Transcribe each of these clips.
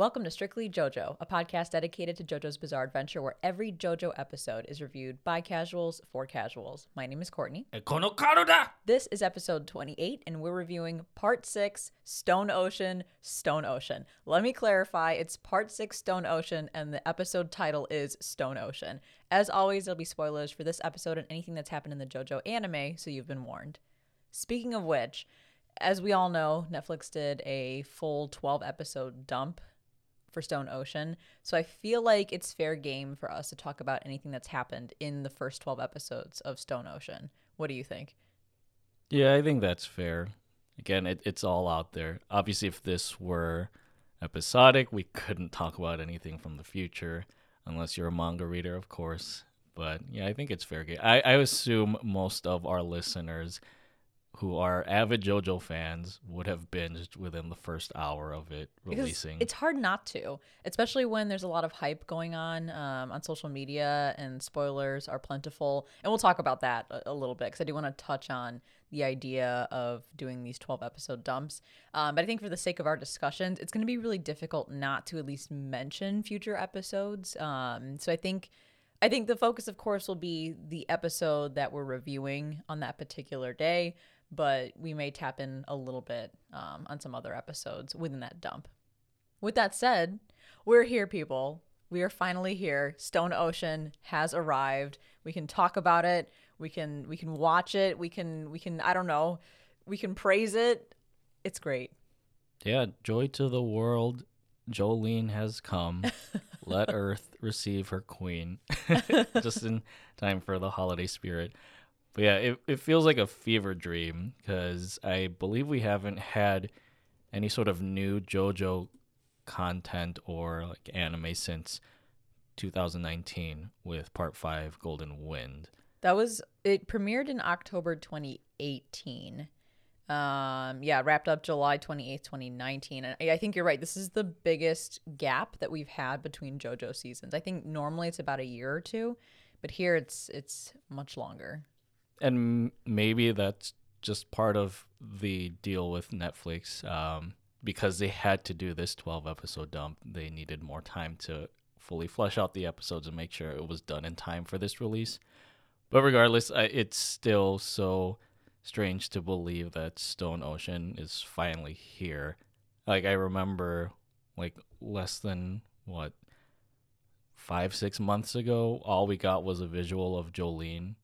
Welcome to Strictly JoJo, a podcast dedicated to JoJo's Bizarre Adventure, where every JoJo episode is reviewed by casuals for casuals. My name is Courtney. Eh, this is episode 28, and we're reviewing part six Stone Ocean, Stone Ocean. Let me clarify it's part six Stone Ocean, and the episode title is Stone Ocean. As always, there'll be spoilers for this episode and anything that's happened in the JoJo anime, so you've been warned. Speaking of which, as we all know, Netflix did a full 12 episode dump for Stone Ocean. So I feel like it's fair game for us to talk about anything that's happened in the first 12 episodes of Stone Ocean. What do you think? Yeah, I think that's fair. Again, it, it's all out there. Obviously, if this were episodic, we couldn't talk about anything from the future, unless you're a manga reader, of course. But yeah, I think it's fair game. I, I assume most of our listeners who are avid JoJo fans would have binged within the first hour of it Because releasing. It's hard not to, especially when there's a lot of hype going on um, on social media and spoilers are plentiful. And we'll talk about that a, a little bit because I do want to touch on the idea of doing these 12 episode dumps. Um, but I think for the sake of our discussions, it's going to be really difficult not to at least mention future episodes. Um, so I think. I think the focus, of course, will be the episode that we're reviewing on that particular day, but we may tap in a little bit um, on some other episodes within that dump. With that said, we're here, people. We are finally here. Stone Ocean has arrived. We can talk about it. We can we can watch it. We can we can I don't know. We can praise it. It's great. yeah, joy to the world. Jolyne has come. Let Earth receive her queen. Just in time for the holiday spirit. But yeah, it, it feels like a fever dream because I believe we haven't had any sort of new JoJo content or like anime since 2019 with part 5 Golden Wind. That was it premiered in October 2018. Um yeah, wrapped up July 28th, 2019. And I I think you're right. This is the biggest gap that we've had between JoJo seasons. I think normally it's about a year or two, but here it's it's much longer. And maybe that's just part of the deal with Netflix um, because they had to do this 12 episode dump. They needed more time to fully flesh out the episodes and make sure it was done in time for this release. But regardless, it's still so strange to believe that Stone Ocean is finally here. Like I remember, like less than what five six months ago, all we got was a visual of Jolyne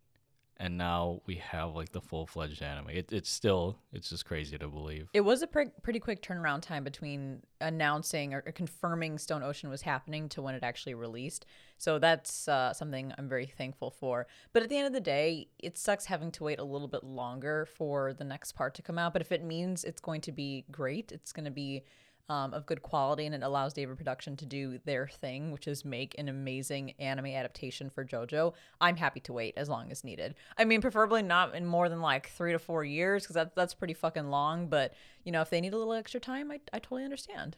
and now we have like the full fledged anime. It, it's still it's just crazy to believe. It was a pre- pretty quick turnaround time between announcing or, confirming Stone Ocean was happening to when it actually released. So that's uh, something I'm very thankful for. But at the end of the day, it sucks having to wait a little bit longer for the next part to come out. But if it means it's going to be great, it's going to be um, of good quality and it allows David Production to do their thing, which is make an amazing anime adaptation for JoJo, I'm happy to wait as long as needed. I mean, preferably not in more than like three to four years because that, that's pretty fucking long. But, you know, if they need a little extra time, I, I totally understand.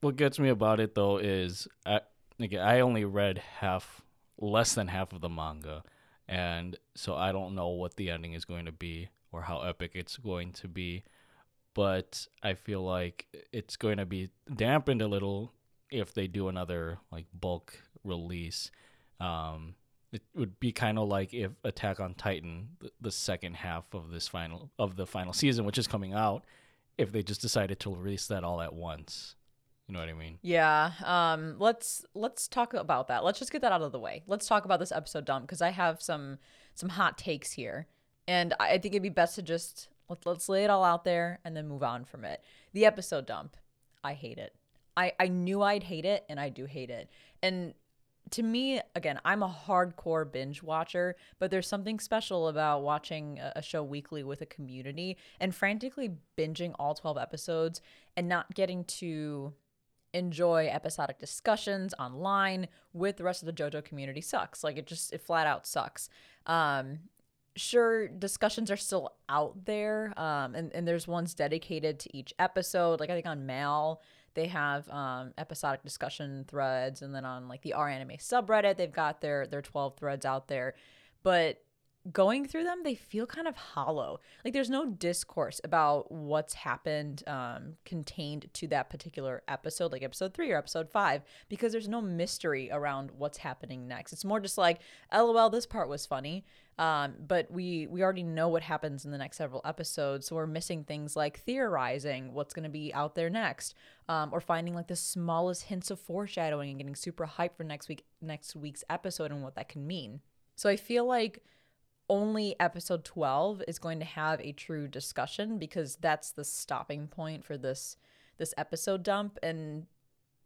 What gets me about it though is I I only read half, less than half of the manga, and so I don't know what the ending is going to be or how epic it's going to be. But I feel like it's going to be dampened a little if they do another like bulk release. Um, it would be kind of like if Attack on Titan, the, the second half of this final of the final season, which is coming out, if they just decided to release that all at once. You know what I mean? Yeah. Um. Let's let's talk about that. Let's just get that out of the way. Let's talk about this episode dump because I have some some hot takes here, and I I think it'd be best to just let, let's lay it all out there and then move on from it. The episode dump. I hate it. I I knew I'd hate it, and I do hate it. And to me, again, I'm a hardcore binge watcher, but there's something special about watching a show weekly with a community and frantically binging all 12 episodes and not getting to enjoy episodic discussions online with the rest of the JoJo community sucks. Like it just it flat out sucks. Um sure discussions are still out there um and, and there's ones dedicated to each episode like i think on mal they have um episodic discussion threads and then on like the r anime subreddit they've got their their 12 threads out there but going through them, they feel kind of hollow. Like there's no discourse about what's happened um, contained to that particular episode, like episode three or episode five, because there's no mystery around what's happening next. It's more just like, lol, this part was funny. Um, but we we already know what happens in the next several episodes, so we're missing things like theorizing what's going to be out there next, um, or finding like the smallest hints of foreshadowing and getting super hyped for next week next week's episode and what that can mean. So I feel like only episode 12 is going to have a true discussion because that's the stopping point for this this episode dump and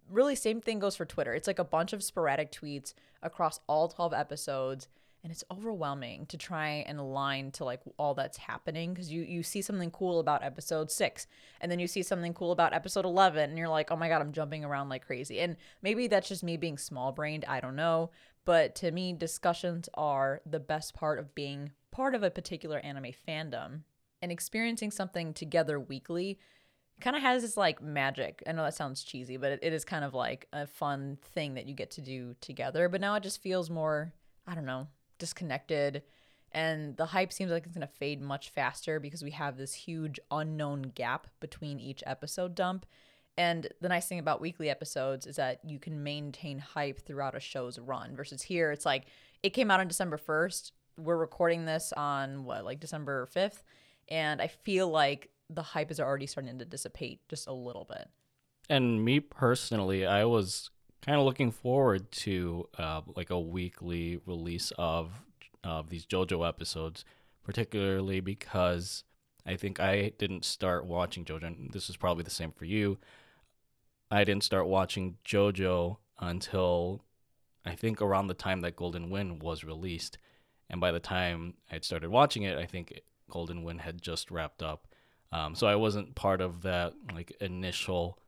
really same thing goes for Twitter. It's like a bunch of sporadic tweets across all 12 episodes and it's overwhelming to try and align to like all that's happening because you you see something cool about episode 6 and then you see something cool about episode 11 and you're like, "Oh my god, I'm jumping around like crazy." And maybe that's just me being small-brained, I don't know, but to me, discussions are the best part of being part of a particular anime fandom and experiencing something together weekly kind of has this like magic. I know that sounds cheesy, but it, it is kind of like a fun thing that you get to do together. But now it just feels more, I don't know, disconnected. And the hype seems like it's going to fade much faster because we have this huge unknown gap between each episode dump. And the nice thing about weekly episodes is that you can maintain hype throughout a show's run versus here it's like it came out on December 1st. We're recording this on what, like December 5th, and I feel like the hype is already starting to dissipate just a little bit. And me personally, I was kind of looking forward to uh, like a weekly release of of these JoJo episodes, particularly because I think I didn't start watching JoJo. This is probably the same for you. I didn't start watching JoJo until I think around the time that Golden Wind was released. And by the time I had started watching it, I think Golden Wind had just wrapped up. Um, so I wasn't part of that like initial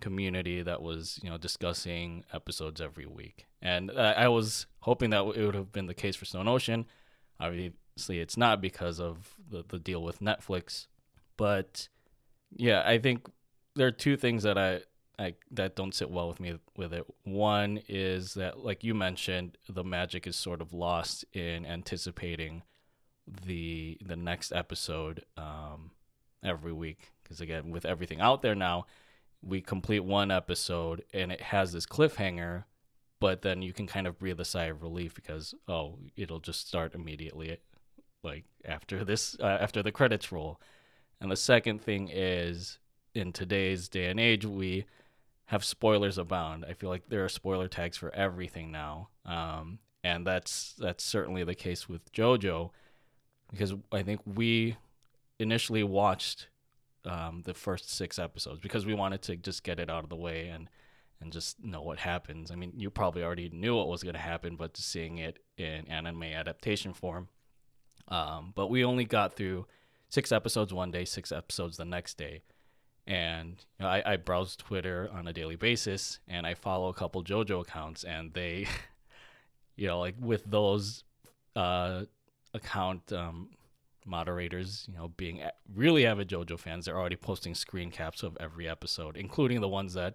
community that was you know discussing episodes every week. And uh, I was hoping that it would have been the case for Stone Ocean. Obviously, it's not because of the, the deal with Netflix. But yeah, I think there are two things that I I, that don't sit well with me with it. One is that, like you mentioned, the magic is sort of lost in anticipating the the next episode um, every week. Because again, with everything out there now, we complete one episode and it has this cliffhanger, but then you can kind of breathe a sigh of relief because oh, it'll just start immediately, like after this uh, after the credits roll. And the second thing is, in today's day and age, we have spoilers abound. I feel like there are spoiler tags for everything now, um, and that's that's certainly the case with JoJo, because I think we initially watched um, the first six episodes because we wanted to just get it out of the way and and just know what happens. I mean, you probably already knew what was going to happen, but just seeing it in anime adaptation form. Um, but we only got through six episodes one day, six episodes the next day and you know, I, I browse Twitter on a daily basis, and I follow a couple JoJo accounts, and they, you know, like with those uh, account um, moderators, you know, being really avid JoJo fans, they're already posting screen caps of every episode, including the ones that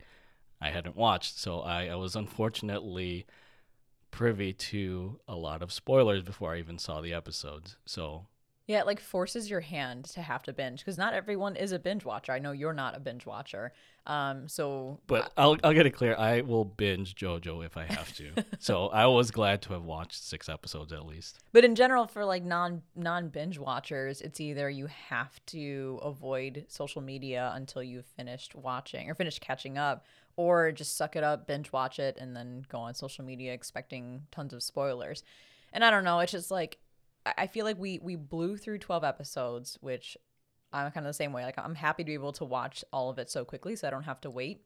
I hadn't watched. So I, I was unfortunately privy to a lot of spoilers before I even saw the episodes. So yeah, it like forces your hand to have to binge because not everyone is a binge watcher. I know you're not a binge watcher. Um, so But I'll I'll get it clear. I will binge JoJo if I have to. so I was glad to have watched six episodes at least. But in general, for like non non binge watchers, it's either you have to avoid social media until you've finished watching or finished catching up, or just suck it up, binge watch it, and then go on social media expecting tons of spoilers. And I don't know, it's just like I feel like we we blew through 12 episodes, which I'm kind of the same way. Like I'm happy to be able to watch all of it so quickly so I don't have to wait.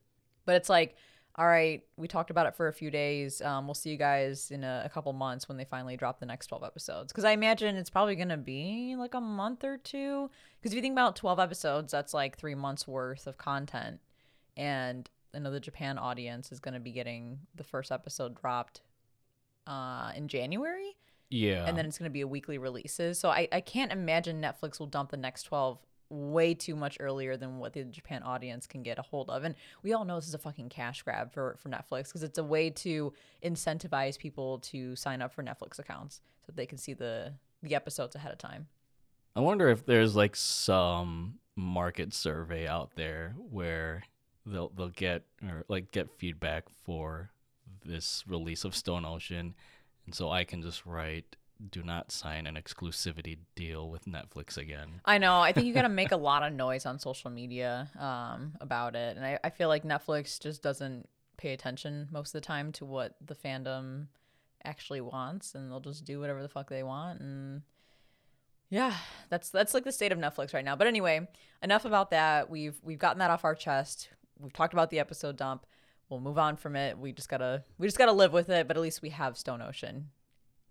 But it's like, all right, we talked about it for a few days. Um, we'll see you guys in a, a couple months when they finally drop the next 12 episodes. Because I imagine it's probably going to be like a month or two. Because if you think about 12 episodes, that's like three months worth of content. And I know the Japan audience is going to be getting the first episode dropped uh, in January. Yeah. And then it's going to be a weekly releases. So I, I can't imagine Netflix will dump the next 12 way too much earlier than what the Japan audience can get a hold of. And we all know this is a fucking cash grab for, for Netflix because it's a way to incentivize people to sign up for Netflix accounts so they can see the the episodes ahead of time. I wonder if there's like some market survey out there where they'll they'll get or like get feedback for this release of Stone Ocean, and so I can just write do not sign an exclusivity deal with Netflix again. I know. I think you got to make a lot of noise on social media um, about it. And I, I feel like Netflix just doesn't pay attention most of the time to what the fandom actually wants. And they'll just do whatever the fuck they want. And yeah, that's that's like the state of Netflix right now. But anyway, enough about that. We've we've gotten that off our chest. We've talked about the episode dump. We'll move on from it. We just gotta we just gotta live with it. But at least we have Stone Ocean.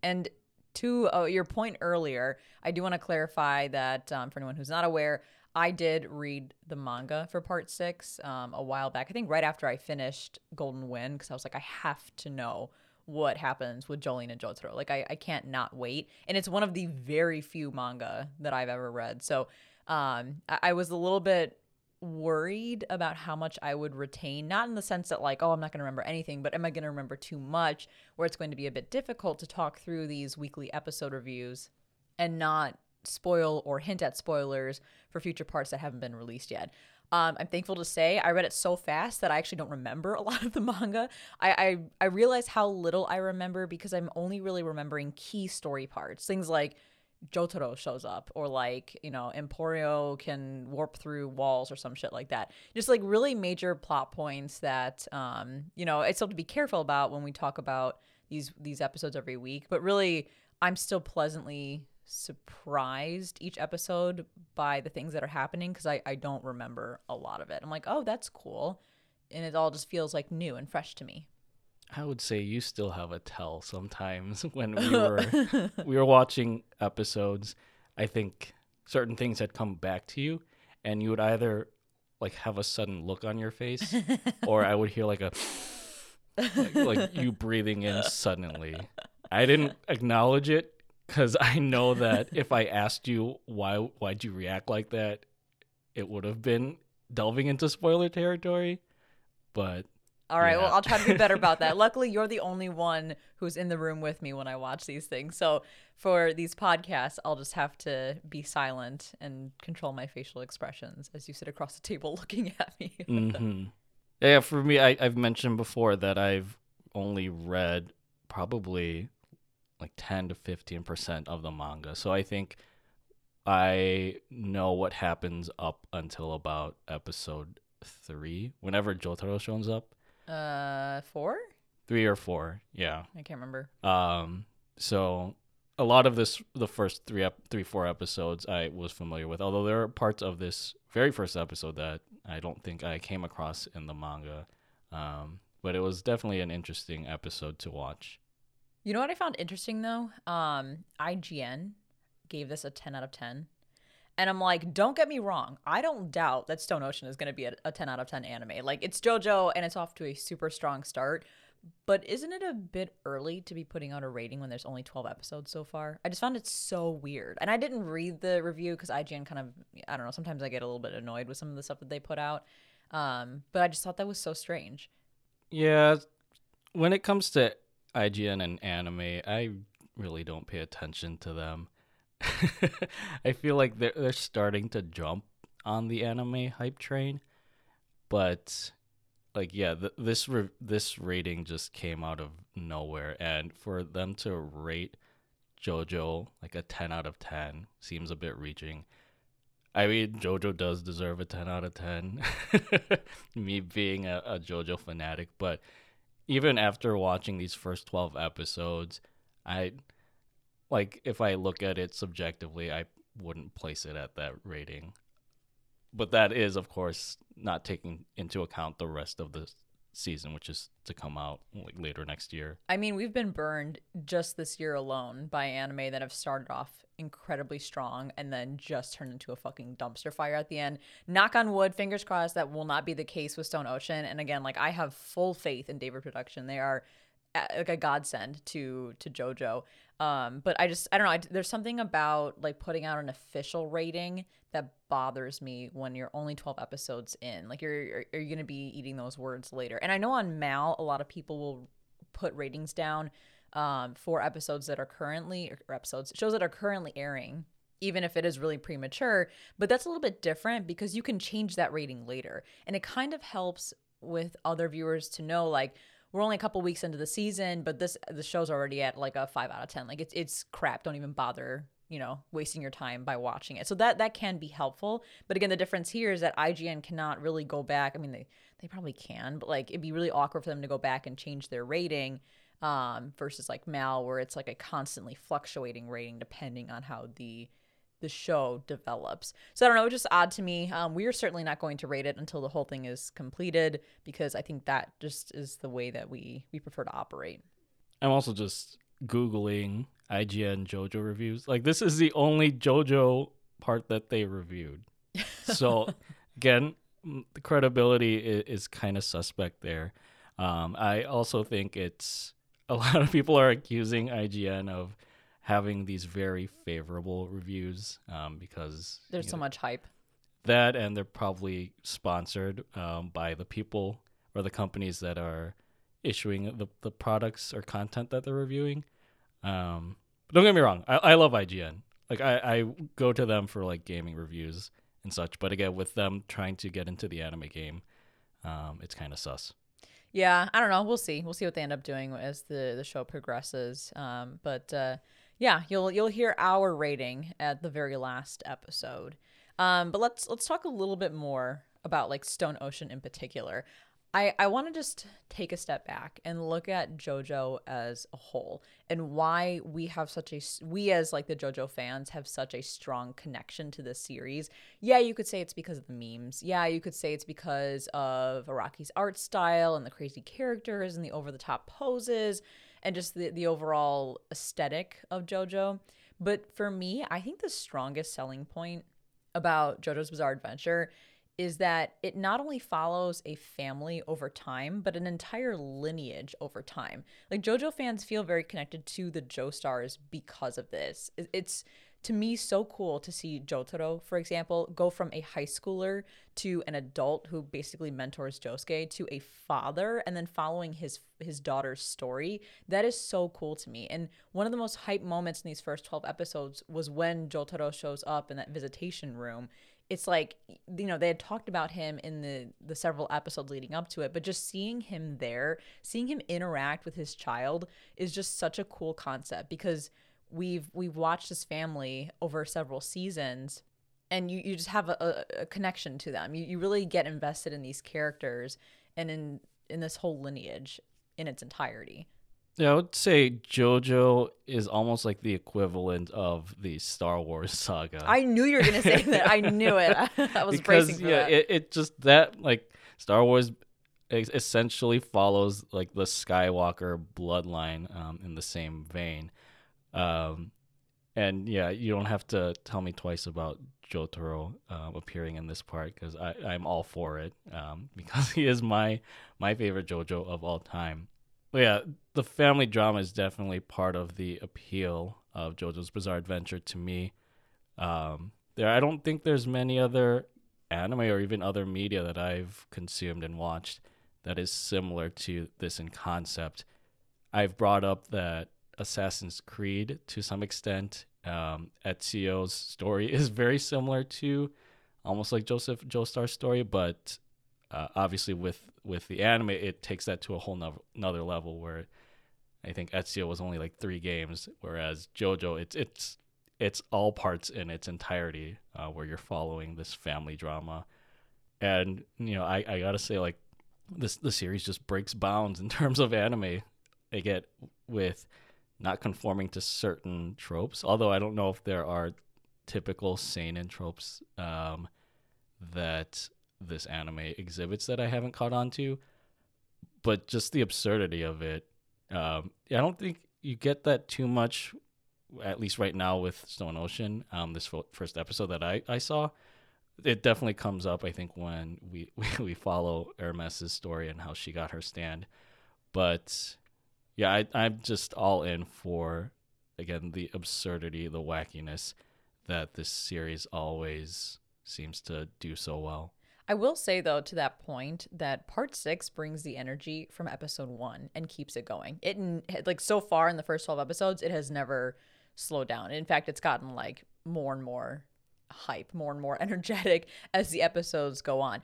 And to uh, your point earlier, I do want to clarify that um, for anyone who's not aware, I did read the manga for part six um, a while back. I think right after I finished Golden Wind, because I was like, I have to know what happens with Jolyne and Jotaro. Like, I, I can't not wait. And it's one of the very few manga that I've ever read. So um, I, I was a little bit worried about how much I would retain, not in the sense that, like, oh, I'm not going to remember anything, but am I going to remember too much where it's going to be a bit difficult to talk through these weekly episode reviews and not spoil or hint at spoilers for future parts that haven't been released yet. Um, I'm thankful to say I read it so fast that I actually don't remember a lot of the manga. I, I I realize how little I remember because I'm only really remembering key story parts. Things like Jotaro shows up or like, you know, Emporio can warp through walls or some shit like that. Just like really major plot points that um, you know, it's still to be careful about when we talk about these these episodes every week, but really I'm still pleasantly surprised each episode by the things that are happening because I, I don't remember a lot of it. I'm like, oh, that's cool. And it all just feels like new and fresh to me. I would say you still have a tell sometimes when we were we were watching episodes. I think certain things had come back to you, and you would either like have a sudden look on your face, or I would hear like a like, like you breathing in suddenly. I didn't acknowledge it because I know that if I asked you why why'd you react like that, it would have been delving into spoiler territory. But all right. Yeah. Well, I'll try to be better about that. Luckily, you're the only one who's in the room with me when I watch these things. So for these podcasts, I'll just have to be silent and control my facial expressions as you sit across the table looking at me. hmm yeah, for me, I, I've mentioned before that I've only read probably like 10 to 15 percent of the manga. So I think I know what happens up until about episode three, whenever Jotaro shows up. Uh, four? Three or four, yeah. I can't remember. Um, so a lot of this, the first three, ep- three, four episodes, I was familiar with. Although there are parts of this very first episode that I don't think I came across in the manga. Um, but it was definitely an interesting episode to watch. You know what I found interesting though? Um, IGN gave this a 10 out of 10. And I'm like, don't get me wrong. I don't doubt that Stone Ocean is going to be a, a 10 out of 10 anime. Like, it's JoJo and it's off to a super strong start. But isn't it a bit early to be putting out a rating when there's only 12 episodes so far? I just found it so weird. And I didn't read the review because IGN kind of, I don't know, sometimes I get a little bit annoyed with some of the stuff that they put out. Um, but I just thought that was so strange. Yeah, when it comes to IGN and anime, I really don't pay attention to them. I feel like they're they're starting to jump on the anime hype train, but like yeah, th- this re- this rating just came out of nowhere, and for them to rate JoJo like a ten out of ten seems a bit reaching. I mean, JoJo does deserve a ten out of ten. Me being a, a JoJo fanatic, but even after watching these first 12 episodes, I like if I look at it subjectively, I wouldn't place it at that rating. But that is, of course, not taking into account the rest of the season, which is to come out like later next year. I mean, we've been burned just this year alone by anime that have started off incredibly strong and then just turned into a fucking dumpster fire at the end. Knock on wood, fingers crossed that will not be the case with Stone Ocean. And again, like I have full faith in David Production. They are uh, like a godsend to to JoJo. Um, but I just I don't know. I, there's something about like putting out an official rating that bothers me when you're only 12 episodes in. Like you're you're, you're going to be eating those words later. And I know on Mal a lot of people will put ratings down um, for episodes that are currently or episodes shows that are currently airing even if it is really premature but that's a little bit different because you can change that rating later and it kind of helps with other viewers to know like we're only a couple weeks into the season but this the show's already at like a 5 out of 10 like it's it's crap. Don't even bother you know wasting your time by watching it. So that that can be helpful. But again the difference here is that ign cannot really go back. I mean they they probably can but like it'd be really awkward for them to go back and change their rating um versus like mal where it's like a constantly fluctuating rating depending on how the the show develops. So I don't know, it's just odd to me. Um, we are certainly not going to rate it until the whole thing is completed because I think that just is the way that we we prefer to operate. I'm also just googling IGN JoJo reviews. Like this is the only JoJo part that they reviewed. So again, the credibility is, is kind of suspect there. Um, I also think it's a lot of people are accusing IGN of having these very favorable reviews um, because there's so know, much hype. That and they're probably sponsored um, by the people or the companies that are issuing the, the products or content that they're reviewing. Um, don't get me wrong, I, I love IGN. Like I, I go to them for like gaming reviews and such, but again, with them trying to get into the anime game, um, it's kind of sus. Yeah, I don't know. We'll see. We'll see what they end up doing as the the show progresses. Um, but uh, yeah, you'll you'll hear our rating at the very last episode. Um, but let's let's talk a little bit more about like Stone Ocean in particular. I, I want to just take a step back and look at JoJo as a whole and why we have such a we as like the JoJo fans have such a strong connection to this series. Yeah, you could say it's because of the memes. Yeah, you could say it's because of Araki's art style and the crazy characters and the over the top poses and just the, the overall aesthetic of JoJo. But for me, I think the strongest selling point about JoJo's Bizarre Adventure is that it not only follows a family over time, but an entire lineage over time. Like JoJo fans feel very connected to the Joestars because of this. It's to me so cool to see Jotaro, for example, go from a high schooler to an adult who basically mentors Josuke to a father and then following his his daughter's story. That is so cool to me. And one of the most hype moments in these first 12 episodes was when Jotaro shows up in that visitation room. It's like you know they had talked about him in the the several episodes leading up to it, but just seeing him there, seeing him interact with his child is just such a cool concept because we've we've watched this family over several seasons and you, you just have a, a connection to them. You, you really get invested in these characters and in in this whole lineage in its entirety. Yeah i would say jojo is almost like the equivalent of the star wars saga. I knew you were going to say that. I knew it. I was because, bracing for yeah that. It, it just that like star wars essentially follows like the skywalker bloodline um, in the same vein um, and yeah, you don't have to tell me twice about Jotaro um, appearing in this part because I'm all for it um, because he is my my favorite JoJo of all time. But yeah, the family drama is definitely part of the appeal of JoJo's Bizarre Adventure to me. Um, there, I don't think there's many other anime or even other media that I've consumed and watched that is similar to this in concept. I've brought up that Assassin's Creed to some extent. Um, Ezio's story is very similar to almost like Joseph Joestar's story, but uh, obviously with with the anime, it takes that to a whole nother, another level where I think Ezio was only like three games, whereas JoJo, it's it's it's all parts in its entirety uh, where you're following this family drama, and you know I, I gotta say like this the series just breaks bounds in terms of anime. Get with not conforming to certain tropes. Although I don't know if there are typical seinen tropes um, that this anime exhibits that I haven't caught on to. But just the absurdity of it. Um, I don't think you get that too much, at least right now with Stone Ocean. Um, this first episode that I, I saw, it definitely comes up. I think when we we follow Hermes's story and how she got her stand, but yeah, I, I'm just all in for again the absurdity, the wackiness that this series always seems to do so well. I will say though to that point that part 6 brings the energy from episode 1 and keeps it going. It like so far in the first 12 episodes it has never slowed down. In fact, it's gotten like more and more hype, more and more energetic as the episodes go on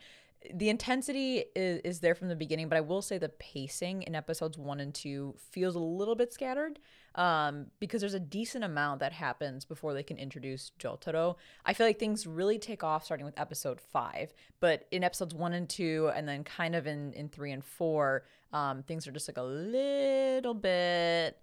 the intensity is, is there from the beginning, but I will say the pacing in episodes one and two feels a little bit scattered um, because there's a decent amount that happens before they can introduce Jotaro. I feel like things really take off starting with episode five, but in episodes one and two, and then kind of in, in three and four, um, things are just like a little bit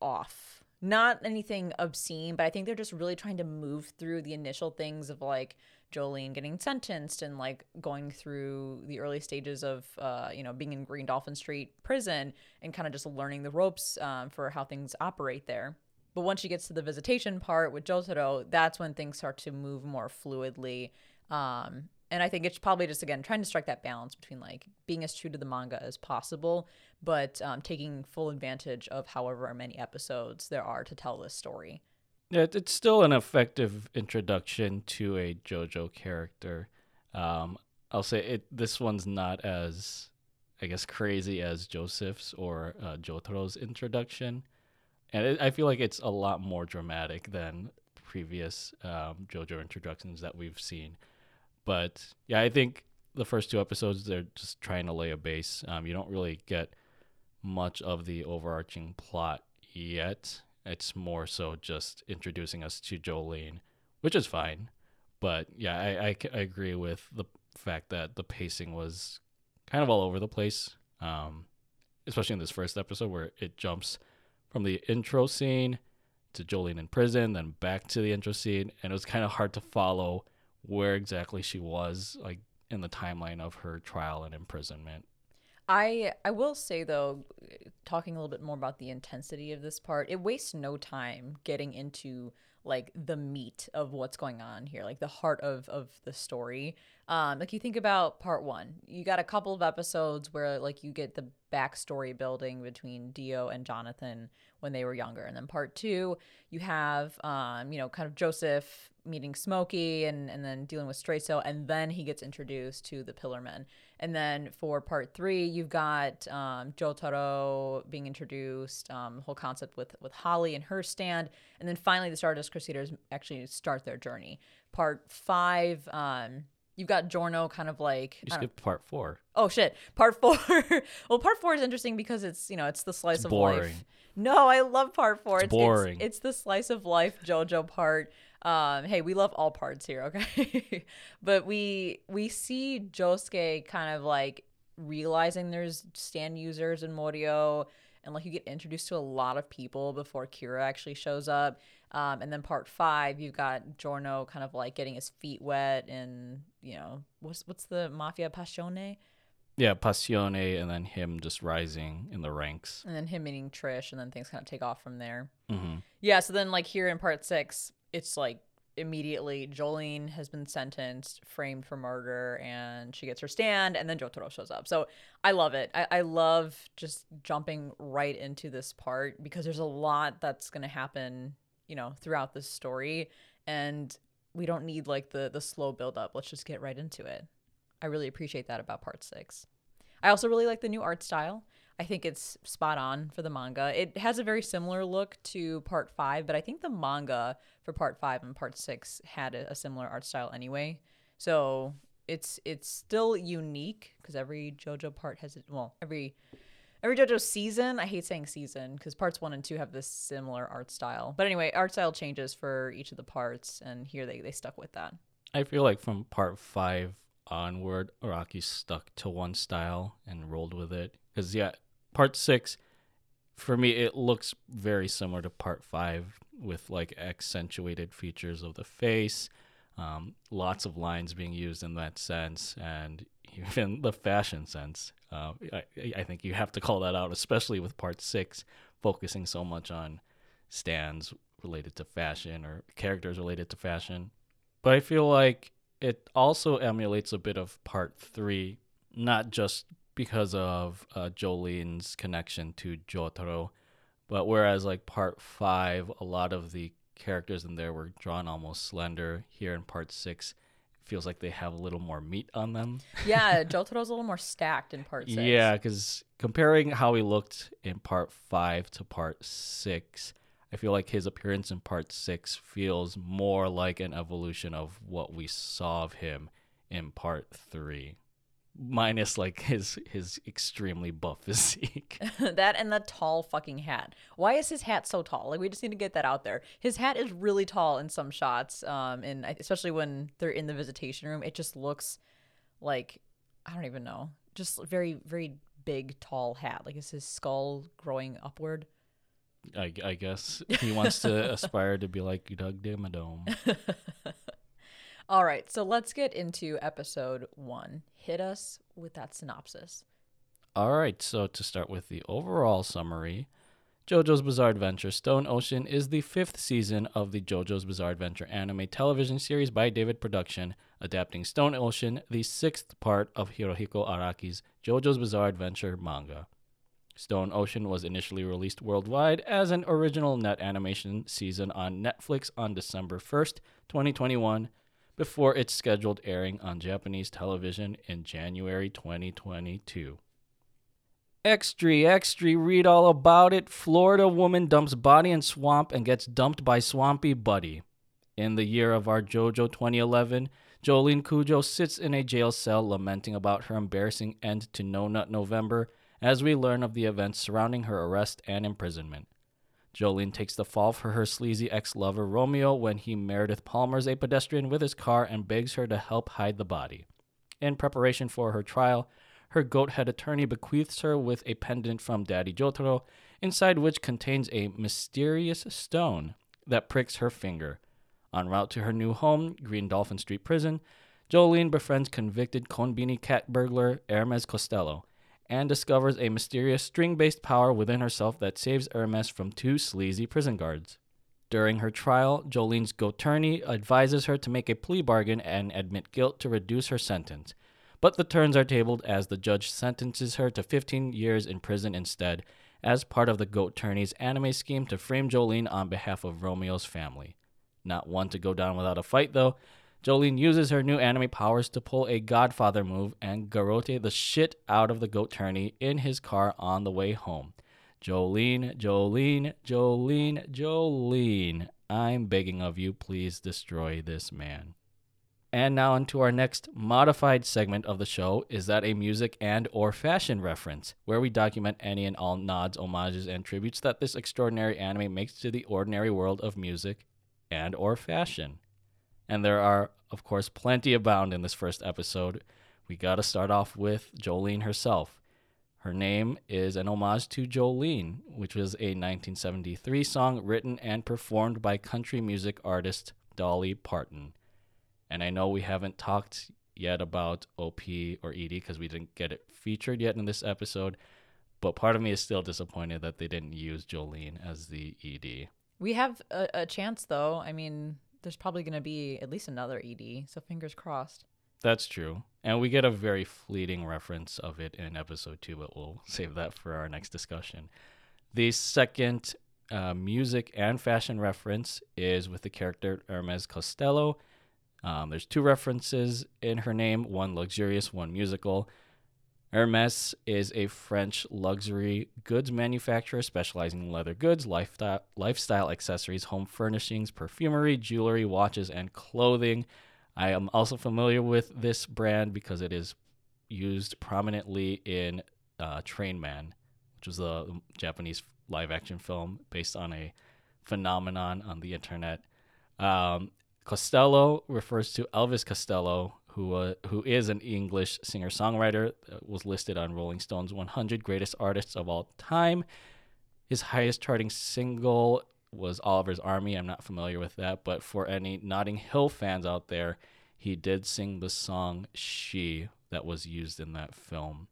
off. Not anything obscene, but I think they're just really trying to move through the initial things of like, Jolyne getting sentenced and like going through the early stages of uh, you know being in Green Dolphin Street prison and kind of just learning the ropes um, for how things operate there. But once she gets to the visitation part with Jotaro, that's when things start to move more fluidly. Um, and I think it's probably just again trying to strike that balance between like being as true to the manga as possible, but um, taking full advantage of however many episodes there are to tell this story. Yeah, it's still an effective introduction to a JoJo character. Um, I'll say it. This one's not as, I guess, crazy as Joseph's or uh, Jotaro's introduction, and it, I feel like it's a lot more dramatic than previous um, JoJo introductions that we've seen. But yeah, I think the first two episodes they're just trying to lay a base. Um, you don't really get much of the overarching plot yet it's more so just introducing us to Jolyne, which is fine. But yeah, I, I, I agree with the fact that the pacing was kind of all over the place, um, especially in this first episode where it jumps from the intro scene to Jolyne in prison, then back to the intro scene, and it was kind of hard to follow where exactly she was, like in the timeline of her trial and imprisonment. I I will say though, talking a little bit more about the intensity of this part, it wastes no time getting into like the meat of what's going on here, like the heart of of the story. Um, like you think about part one, you got a couple of episodes where like you get the backstory building between Dio and Jonathan when they were younger, and then part two, you have um, you know, kind of Joseph meeting Smokey and and then dealing with Straizo, and then he gets introduced to the Pillarmen. And then for part three, you've got um, Jotaro being introduced, um, whole concept with with Holly and her stand, and then finally the Stardust Crusaders actually start their journey. Part five, um, you've got Giorno kind of like you skipped part four. Oh shit, part four. well, part four is interesting because it's you know it's the slice it's of life. No, I love part four. It's, it's boring. It's, it's the slice of life JoJo part. Um, hey, we love all parts here, okay? but we we see Josuke kind of like realizing there's stand users in Morio and like you get introduced to a lot of people before Kira actually shows up. Um, and then part five, you've got Giorno kind of like getting his feet wet and you know what's what's the mafia passione? Yeah, passione, and then him just rising in the ranks, and then him meeting Trish, and then things kind of take off from there. Mm-hmm. Yeah, so then like here in part six, it's like immediately Jolyne has been sentenced, framed for murder, and she gets her stand, and then Jotaro shows up. So I love it. I, I love just jumping right into this part because there's a lot that's gonna happen, you know, throughout this story, and we don't need like the the slow build up. Let's just get right into it. I really appreciate that about part six. I also really like the new art style. I think it's spot on for the manga. It has a very similar look to part five, but I think the manga for part five and part six had a, a similar art style anyway. So it's it's still unique because every JoJo part has. Well, every every JoJo season. I hate saying season because parts one and two have this similar art style. But anyway, art style changes for each of the parts, and here they they stuck with that. I feel like from part five onward, Araki stuck to one style and rolled with it. Because yeah, part six, for me, it looks very similar to part five with like accentuated features of the face, um, lots of lines being used in that sense, and even the fashion sense. Uh, I, I think you have to call that out, especially with part six, focusing so much on stands related to fashion or characters related to fashion. But I feel like it also emulates a bit of part three, not just because of uh, Jolyne's connection to Jotaro, but whereas like part five, a lot of the characters in there were drawn almost slender. Here in part six, feels like they have a little more meat on them. Yeah, Jotaro's a little more stacked in part six. Yeah, because comparing how he looked in part five to part six, I feel like his appearance in part six feels more like an evolution of what we saw of him in part three. Minus like his his extremely buff physique. that and the tall fucking hat. Why is his hat so tall? Like we just need to get that out there. His hat is really tall in some shots, um, and I- especially when they're in the visitation room, it just looks like I don't even know, just very very big tall hat. Like is his skull growing upward? I, I guess he wants to aspire to be like Doug Dimmadome. All right, so let's get into episode one. Hit us with that synopsis. All right, so to start with the overall summary, JoJo's Bizarre Adventure Stone Ocean is the fifth season of the JoJo's Bizarre Adventure anime television series by David Production, adapting Stone Ocean, the sixth part of Hirohiko Araki's JoJo's Bizarre Adventure manga. Stone Ocean was initially released worldwide as an original net animation season on Netflix on December 1st, 2021, before its scheduled airing on Japanese television in January 2022. Extra, extra, read all about it. Florida woman dumps body in swamp and gets dumped by swampy buddy. In the year of our JoJo 2011, Jolyne Cujoh sits in a jail cell lamenting about her embarrassing end to No Nut November as we learn of the events surrounding her arrest and imprisonment. Jolyne takes the fall for her sleazy ex lover Romeo when he Meredith Palmer's a pedestrian with his car and begs her to help hide the body. In preparation for her trial, her goat head attorney bequeaths her with a pendant from Daddy Jotaro, inside which contains a mysterious stone that pricks her finger. En route to her new home, Green Dolphin Street Prison, Jolyne befriends convicted Konbini cat burglar Hermes Costello and discovers a mysterious string based power within herself that saves Hermes from two sleazy prison guards. During her trial, Jolyne's attorney advises her to make a plea bargain and admit guilt to reduce her sentence. But the turns are tabled as the judge sentences her to 15 years in prison instead, as part of the Attorney's anime scheme to frame Jolyne on behalf of Romeo's family. Not one to go down without a fight, though. Jolyne uses her new anime powers to pull a Godfather move and garrote the shit out of the Goat Attorney in his car on the way home. Jolene, Jolene, Jolene, Jolene, I'm begging of you, please destroy this man. And now into our next modified segment of the show is that a music and or fashion reference, where we document any and all nods, homages, and tributes that this extraordinary anime makes to the ordinary world of music and or fashion. And there are, of course, plenty abound in this first episode. We got to start off with Jolyne herself. Her name is an homage to Jolene, which was a 1973 song written and performed by country music artist Dolly Parton. And I know we haven't talked yet about OP or ED because we didn't get it featured yet in this episode, but part of me is still disappointed that they didn't use Jolene as the ED. We have a, a chance though. I mean, there's probably going to be at least another ED, so fingers crossed. That's true. And we get a very fleeting reference of it in episode two, but we'll save that for our next discussion. The second uh, music and fashion reference is with the character Hermes Costello. Um, there's two references in her name one luxurious, one musical. Hermes is a French luxury goods manufacturer specializing in leather goods, lifestyle, lifestyle accessories, home furnishings, perfumery, jewelry, watches, and clothing. I am also familiar with this brand because it is used prominently in uh, Train Man, which was a Japanese live action film based on a phenomenon on the internet. Um, Costello refers to Elvis Costello, who uh, who is an English singer songwriter, was listed on Rolling Stone's 100 Greatest Artists of All Time. His highest charting single was Oliver's Army. I'm not familiar with that, but for any Notting Hill fans out there, he did sing the song She that was used in that film.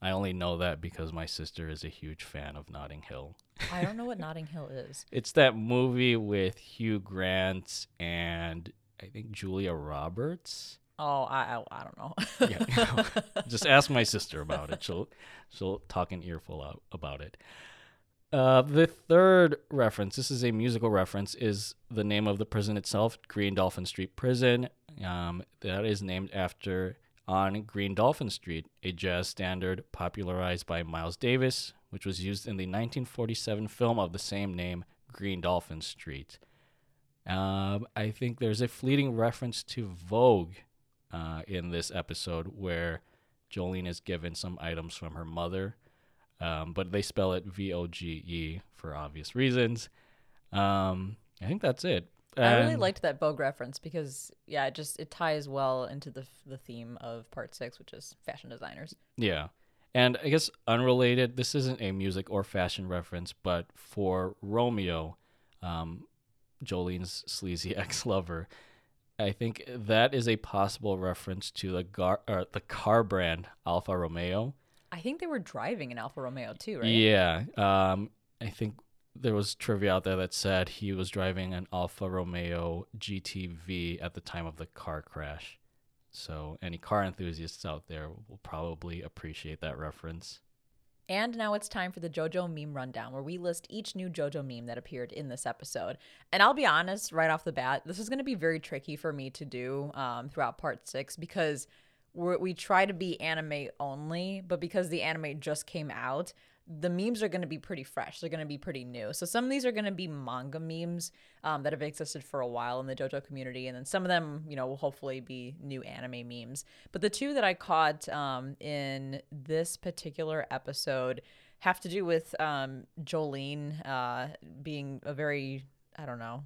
I only know that because my sister is a huge fan of Notting Hill. I don't know what Notting Hill is. It's that movie with Hugh Grant and I think Julia Roberts. Oh, I I, I don't know. Yeah, just ask my sister about it. She'll she'll talk an earful out about it. Uh, the third reference, this is a musical reference, is the name of the prison itself, Green Dolphin Street Prison. Um, that is named after on Green Dolphin Street, a jazz standard popularized by Miles Davis, which was used in the 1947 film of the same name, Green Dolphin Street. Um, I think there's a fleeting reference to Vogue uh, in this episode where Jolyne is given some items from her mother, um, but they spell it V O G E for obvious reasons. Um, I think that's it. I really liked that Vogue reference because yeah, it just it ties well into the the theme of part six, which is fashion designers. Yeah. And I guess unrelated, this isn't a music or fashion reference, but for Romeo, um, Jolyne's sleazy ex lover, I think that is a possible reference to the, gar- or the car brand Alfa Romeo. I think they were driving an Alfa Romeo too, right? Yeah. Um, I think there was trivia out there that said he was driving an Alfa Romeo GTV at the time of the car crash. So any car enthusiasts out there will probably appreciate that reference. And now it's time for the JoJo meme rundown, where we list each new JoJo meme that appeared in this episode. And I'll be honest, right off the bat, this is going to be very tricky for me to do um, throughout part six because we try to be anime only, but because the anime just came out, the memes are going to be pretty fresh. They're going to be pretty new. So some of these are going to be manga memes um, that have existed for a while in the JoJo community, and then some of them, you know, will hopefully be new anime memes. But the two that I caught um, in this particular episode have to do with um, Jolyne uh, being a very, I don't know,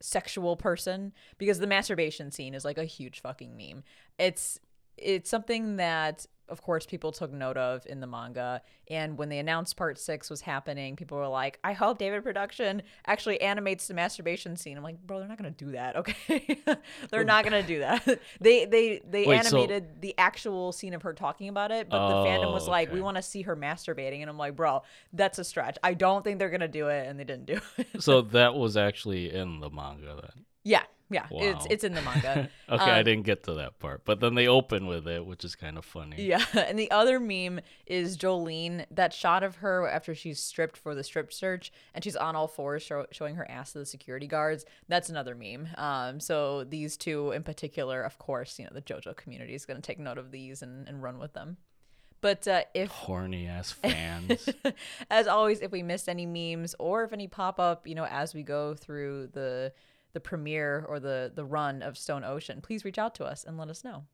sexual person because the masturbation scene is like a huge fucking meme. It's it's something that of course people took note of in the manga and when they announced part 6 was happening people were like I hope David production actually animates the masturbation scene. I'm like, "Bro, they're not going to do that, okay? they're not going to do that." they they they Wait, so- animated the actual scene of her talking about it, but the oh, fandom was Oh, like, "We want to see her masturbating." And I'm like, "Bro, that's a stretch. I don't think they're going to do it." And they didn't do it. So that was actually in the manga then. Yeah, yeah, it's Wow. it's in the manga. Okay, I Um, didn't get to that part, but then they open with it, which is kind of funny. Yeah, and the other meme is Jolyne. That shot of her after she's stripped for the strip search, and she's on all fours show, showing her ass to the security guards. That's another meme. Um, so these two in particular, of course, you know the JoJo community is going to take note of these and, and run with them. But uh, if Horny ass fans. as always, if we missed any memes or if any pop up, you know, as we go through the the premiere or the the run of Stone Ocean, please reach out to us and let us know.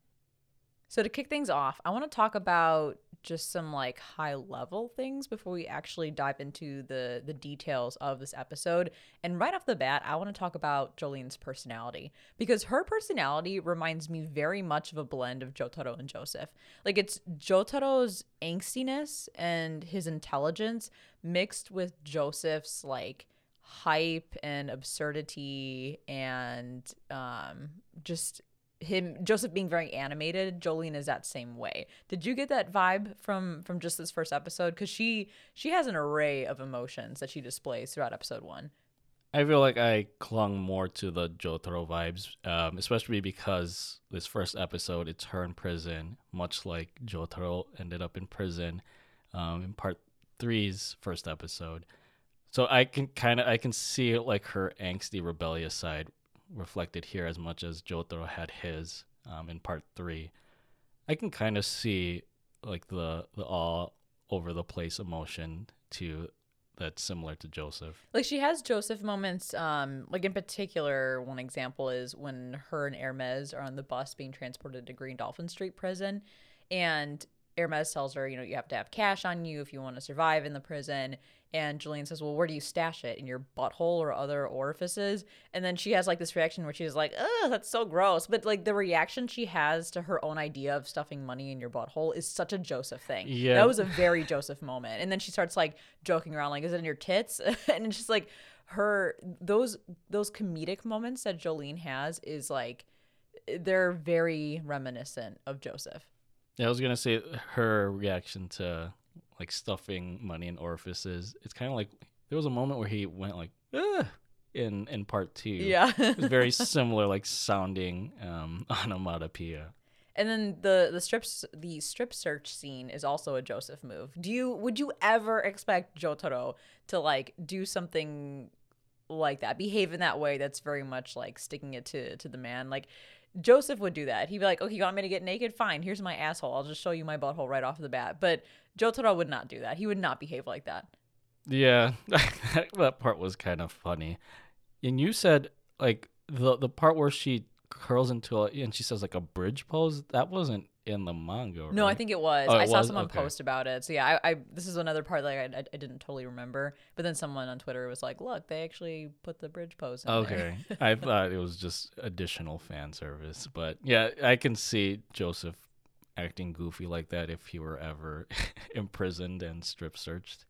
So to kick things off, I want to talk about just some like high level things before we actually dive into the the details of this episode. And right off the bat, I want to talk about Jolyne's personality because her personality reminds me very much of a blend of Jotaro and Joseph. Like it's Jotaro's angstiness and his intelligence mixed with Joseph's like hype and absurdity and um just him Joseph being very animated, Jolyne is that same way. Did you get that vibe from from just this first episode? Because she she has an array of emotions that she displays throughout episode one. I feel like I clung more to the Jotaro vibes, um, especially because this first episode, it's her in prison, much like Jotaro ended up in prison um, in part three's first episode. So I can kind of I can see like her angsty, rebellious side reflected here as much as Jotaro had his um, in part three. I can kind of see like the the all over the place emotion to that's similar to Joseph. Like she has Joseph moments. Um, like in particular, one example is when her and Hermes are on the bus being transported to Green Dolphin Street prison, and Hermes tells her, you know, you have to have cash on you if you want to survive in the prison. And Jolyne says, well, where do you stash it? In your butthole or other orifices? And then she has like this reaction where she's like, ugh, that's so gross. But like the reaction she has to her own idea of stuffing money in your butthole is such a Joseph thing. Yeah. That was a very Joseph moment. And then she starts like joking around, like, is it in your tits? and it's just like her, those, those comedic moments that Jolyne has is like, they're very reminiscent of Joseph. Yeah, I was gonna say her reaction to like stuffing money in orifices. It's kind of like there was a moment where he went like Ugh, in in part two. Yeah. it was very similar, like sounding um, onomatopoeia. And then the the strips the strip search scene is also a Joseph move. Do you would you ever expect Jotaro to like do something like that, behave in that way that's very much like sticking it to to the man? Like Joseph would do that. He'd be like, "Okay, you want me to get naked? Fine. Here's my asshole. I'll just show you my butthole right off the bat." But Jotaro would not do that. He would not behave like that. Yeah, that part was kind of funny. And you said like the the part where she curls into a, and she says like a bridge pose. That wasn't in the manga. No, I think it was. Oh, I it saw was? someone Okay. post about it. So yeah, I, I this is another part like I, I, I didn't totally remember. But then someone on Twitter was like, "Look, they actually put the bridge pose in there." Okay, I thought it was just additional fan service, but yeah, I can see Joseph acting goofy like that if he were ever imprisoned and strip searched.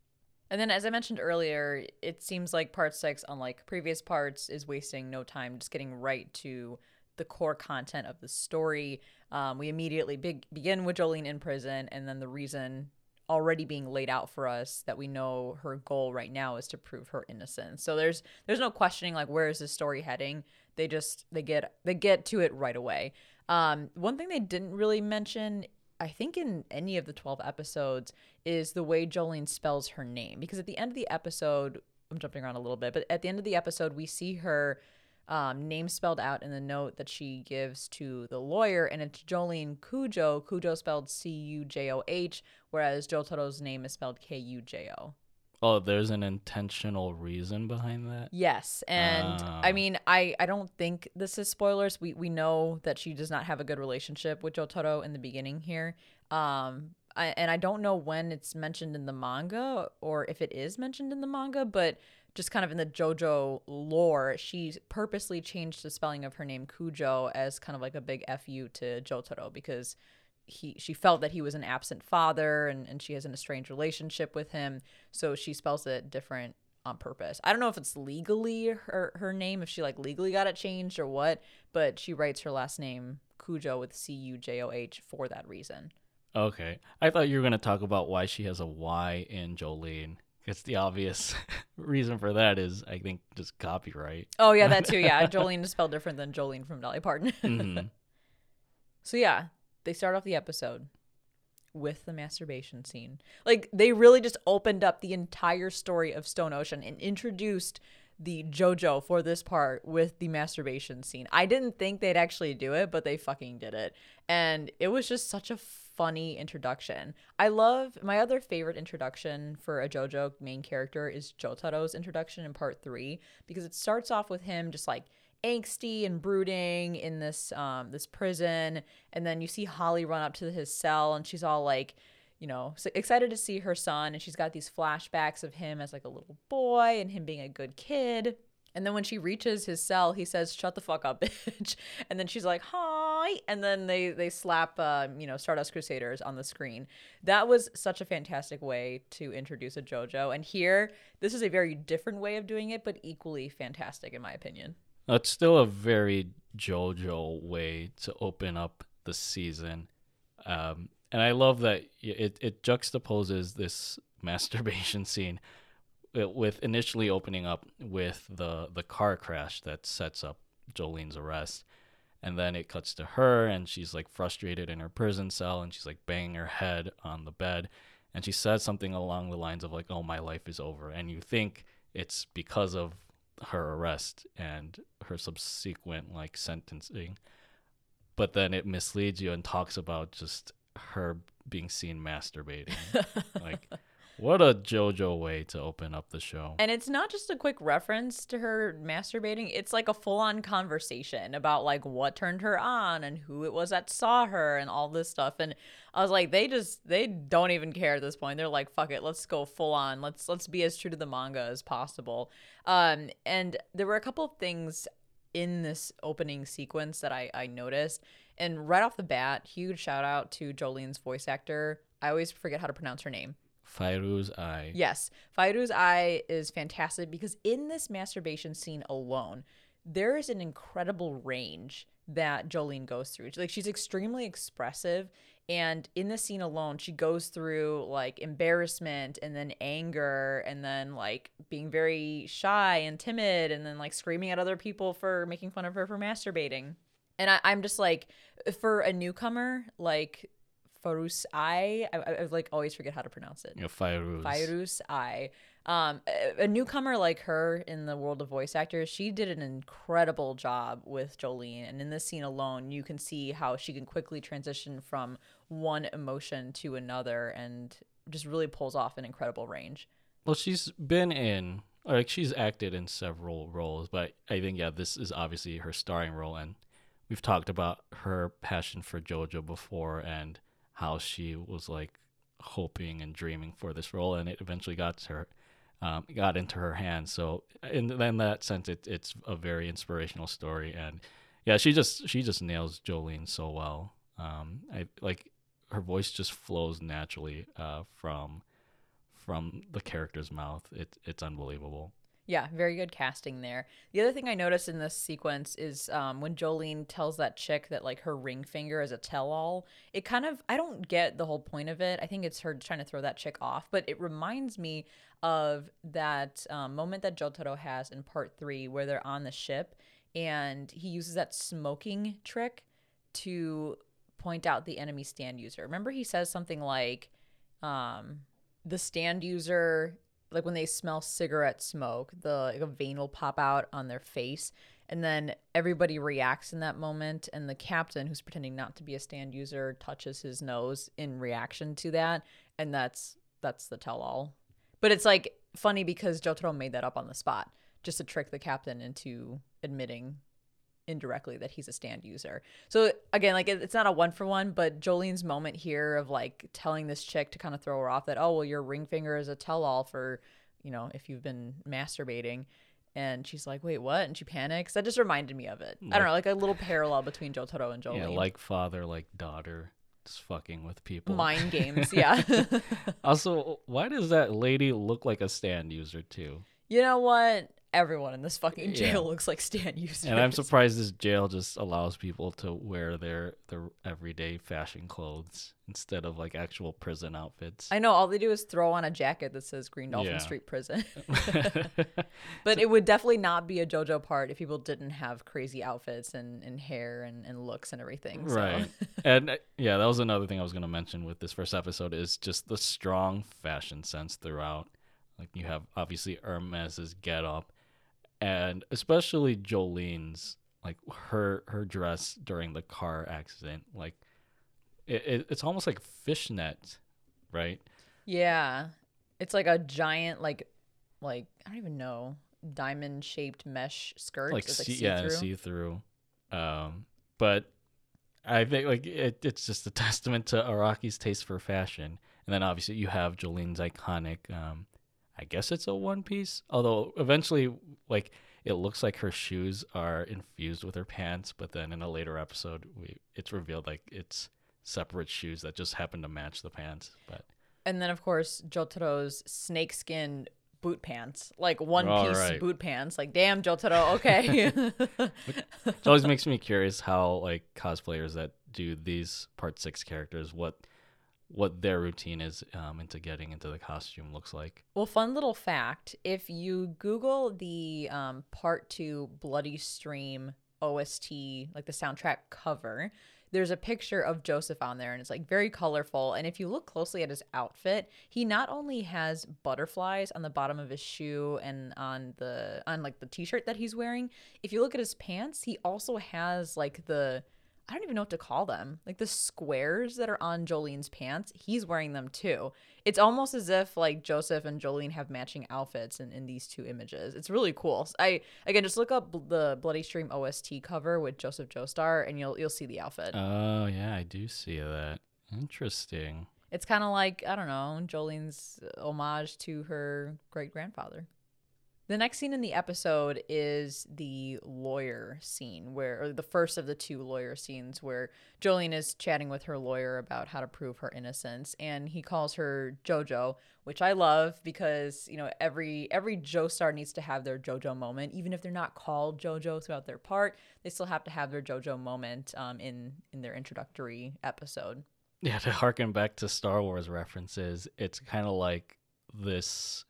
And then, as I mentioned earlier, it seems like part six, unlike previous parts, is wasting no time just getting right to the core content of the story. Um, we immediately begin with Jolyne in prison, and then the reason already being laid out for us that we know her goal right now is to prove her innocence. So there's there's no questioning like where is this story heading. They just they get they get to it right away. Um, one thing they didn't really mention I think in any of the 12 episodes is the way Jolyne spells her name. Because at the end of the episode I'm jumping around a little bit but at the end of the episode we see her um, name spelled out in the note that she gives to the lawyer and it's Jolyne Cujoh. Cujoh spelled C U J O H whereas Jotaro's name is spelled K U J O Oh, there's an intentional reason behind that. Yes, and Ah. I mean, I I don't think this is spoilers. We we know that she does not have a good relationship with Jotaro in the beginning here. Um, I, and I don't know when it's mentioned in the manga or if it is mentioned in the manga, but just kind of in the JoJo lore, she purposely changed the spelling of her name Kujo as kind of like a big fu to Jotaro because he she felt that he was an absent father and, and she has an estranged relationship with him so she spells it different on purpose i don't know if it's legally her, her name if she like legally got it changed or what but she writes her last name Cujoh with c-u-j-o-h for that reason Okay, I thought you were gonna talk about why she has a Y in Jolyne. It's the obvious reason for that is I think just copyright. oh yeah that too yeah Jolyne is spelled different than jolene from dolly parton Mhm. So yeah, they start off the episode with the masturbation scene. Like they really just opened up the entire story of Stone Ocean and introduced the JoJo for this part with the masturbation scene. I didn't think they'd actually do it, but they fucking did it. And it was just such a funny introduction. I love my other favorite introduction for a JoJo main character is Jotaro's introduction in part 3 because it starts off with him just like angsty and brooding in this um this prison. And then you see Holly run up to his cell and she's all like you know so excited to see her son. And she's got these flashbacks of him as like a little boy and him being a good kid. And then when she reaches his cell he says shut the fuck up bitch. And then she's like hi. And then they they slap um, you know Stardust Crusaders on the screen. That was such a fantastic way to introduce a JoJo. And here this is a very different way of doing it but equally fantastic in my opinion It's still a very JoJo way to open up the season. Um, and I love that it, it juxtaposes this masturbation scene with initially opening up with the, the car crash that sets up Jolyne's arrest. And then it cuts to her, and she's like frustrated in her prison cell, and she's like banging her head on the bed. And she says something along the lines of, like, oh, my life is over. And you think it's because of her arrest and her subsequent like sentencing. But then it misleads you and talks about just her being seen masturbating. Like what a jojo way to open up the show And it's not just a quick reference to her masturbating, it's like a full on conversation about like what turned her on and who it was that saw her and all this stuff. And I was like, they just they don't even care at this point. They're like, fuck it, let's go full on. Let's let's be as true to the manga as possible. Um and there were a couple of things in this opening sequence that I, I noticed. And right off the bat, huge shout out to Jolyne's voice actor. I always forget how to pronounce her name. Fairouz Ai Yes, Fairouz Ai is fantastic because in this masturbation scene alone, there is an incredible range that Jolyne goes through. Like she's extremely expressive and in the scene alone, she goes through like embarrassment and then anger and then like being very shy and timid and then like screaming at other people for making fun of her for masturbating. And I, I'm just like, for a newcomer, like Fairouz Ai, I, I like always forget how to pronounce it. you know, Fairu's Virus I. Um, a, a newcomer like her in the world of voice actors, she did an incredible job with Jolyne. And in this scene alone, you can see how she can quickly transition from one emotion to another and just really pulls off an incredible range. Well, she's been in, like, she's acted in several roles, but I think, yeah, this is obviously her starring role. And we've talked about her passion for JoJo before and how she was, like, hoping and dreaming for this role, and it eventually got to her. Um, got into her hands. So in, in that sense, it, it's a very inspirational story, and yeah, she just she just nails Jolyne so well. Um, I like her voice just flows naturally uh, from from the character's mouth. It, it's unbelievable. Yeah, very good casting there. The other thing I noticed in this sequence is um, when Jolyne tells that chick that like her ring finger is a tell-all. It kind of I don't get the whole point of it. I think it's her trying to throw that chick off, but it reminds me of that um, moment that Jotaro has in part three where they're on the ship and he uses that smoking trick to point out the enemy stand user. Remember, he says something like, um, "The stand user like when they smell cigarette smoke, the like a vein will pop out on their face, and then everybody reacts in that moment. And the captain, who's pretending not to be a stand user, touches his nose in reaction to that, and that's that's the tell-all. But it's like funny because Jotaro made that up on the spot just to trick the captain into admitting indirectly that he's a stand user. So again, like it's not a one for one, but Jolyne's moment here of like telling this chick to kind of throw her off that oh well your ring finger is a tell all for you know if you've been masturbating. And she's like, "Wait, what?" And she panics. That just reminded me of it. I don't know, like a little parallel between Jotaro and Jolyne. Yeah, like father, like daughter, just fucking with people. mind games. Yeah. also, why does that lady look like a stand user too? you know what? Everyone in this fucking jail Yeah. looks like stand users. And I'm surprised this jail just allows people to wear their their everyday fashion clothes instead of like actual prison outfits. I know all they do is throw on a jacket that says Green Dolphin Yeah. Street Prison. But it would definitely not be a JoJo part if people didn't have crazy outfits and, and hair and, and looks and everything. So. Right. and uh, yeah, that was another thing I was going to mention with this first episode is just the strong fashion sense throughout. Like you have obviously Hermes's get up and especially Jolyne's like her her dress during the car accident like it, it it's almost like fishnet, right? Yeah. It's like a giant, like, like I don't even know, diamond shaped mesh skirt. like, like see, yeah, see through. Um, but I think like it, it's just a testament to Araki's taste for fashion. And then obviously you have Jolyne's iconic. Um, I guess it's a one piece, although eventually like it looks like her shoes are infused with her pants. But then in a later episode, we it's revealed like it's separate shoes that just happen to match the pants. But And then, of course, Jotaro's snakeskin boot pants, like one All piece right. boot pants. Like, damn, Jotaro, okay. it always makes me curious how like cosplayers that do these part six characters what what their routine is um, into getting into the costume looks like. Well, fun little fact if you Google the um, part two Bloody Stream OST, like the soundtrack cover, there's a picture of Joseph on there and it's like very colorful. And if you look closely at his outfit, he not only has butterflies on the bottom of his shoe and on the, on like the t shirt that he's wearing, if you look at his pants, he also has like the, I don't even know what to call them. Like the squares that are on Jolyne's pants, he's wearing them too. It's almost as if like Joseph and Jolyne have matching outfits in, in these two images. It's really cool. I again just look up the Bloody Stream OST cover with Joseph Joestar and you'll you'll see the outfit. Oh yeah, I do see that. Interesting. it's kind of like I don't know Jolyne's homage to her great grandfather. The next scene in the episode is the lawyer scene, where, or the first of the two lawyer scenes, where Jolyne is chatting with her lawyer about how to prove her innocence, and he calls her JoJo, which I love because you know every every Joestar needs to have their JoJo moment, even if they're not called JoJo throughout their part, they still have to have their JoJo moment um, in in their introductory episode. Yeah, to harken back to Star Wars references, it's kind of like this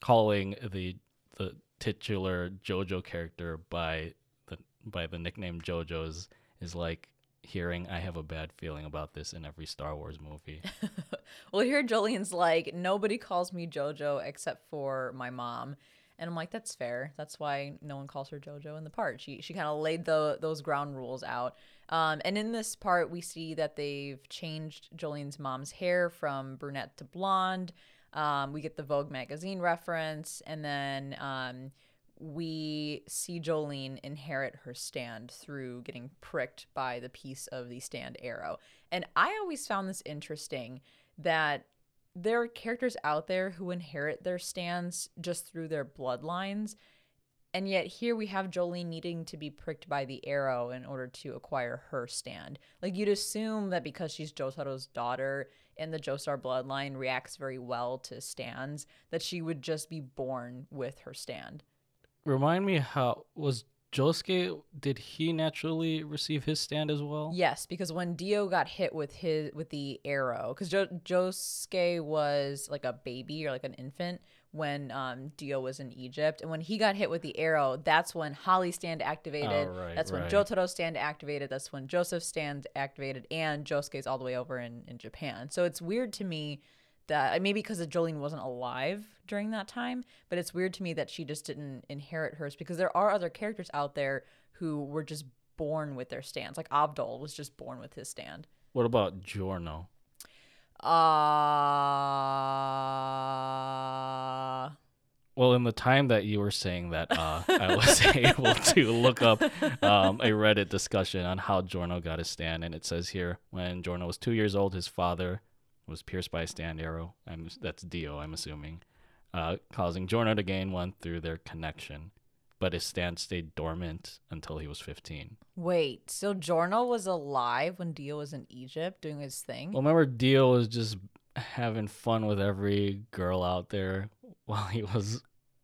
calling the the titular JoJo character by the by the nickname JoJo's is like hearing I have a bad feeling about this in every Star Wars movie. well, here Jolyne's like, nobody calls me JoJo except for my mom. And I'm like, that's fair. That's why no one calls her JoJo in the part. She she kind of laid the those ground rules out. Um, and in this part, we see that they've changed Jolyne's mom's hair from brunette to blonde. Um, we get the Vogue magazine reference, and then um, we see Jolyne inherit her stand through getting pricked by the piece of the stand arrow. And I always found this interesting that there are characters out there who inherit their stands just through their bloodlines. And yet here we have Jolyne needing to be pricked by the arrow in order to acquire her stand. Like you'd assume that because she's Jotaro's daughter and the Joestar bloodline reacts very well to stands, that she would just be born with her stand. Remind me how was Josuke did he naturally receive his stand as well? Yes, because when Dio got hit with his with the arrow, because jo- Josuke was like a baby or like an infant when um, Dio was in Egypt, and when he got hit with the arrow, that's when Holly stand activated. Oh, right, that's when right. Jotaro stand activated. That's when Joseph stand activated, and Josuke's all the way over in in Japan. So it's weird to me that maybe because Jolyne wasn't alive during that time, but it's weird to me that she just didn't inherit hers because there are other characters out there who were just born with their stands. Like Abdul was just born with his stand. What about Giorno? Uh Well, in the time that you were saying that, uh, I was able to look up um, a Reddit discussion on how Giorno got his stand, and it says here when Giorno was two years old, his father was pierced by a stand arrow. I'm, that's Dio, I'm assuming, uh, causing Giorno to gain one through their connection. But his stand stayed dormant until he was 15. wait, so Giorno was alive when Dio was in Egypt doing his thing? Well, remember Dio was just having fun with every girl out there while he was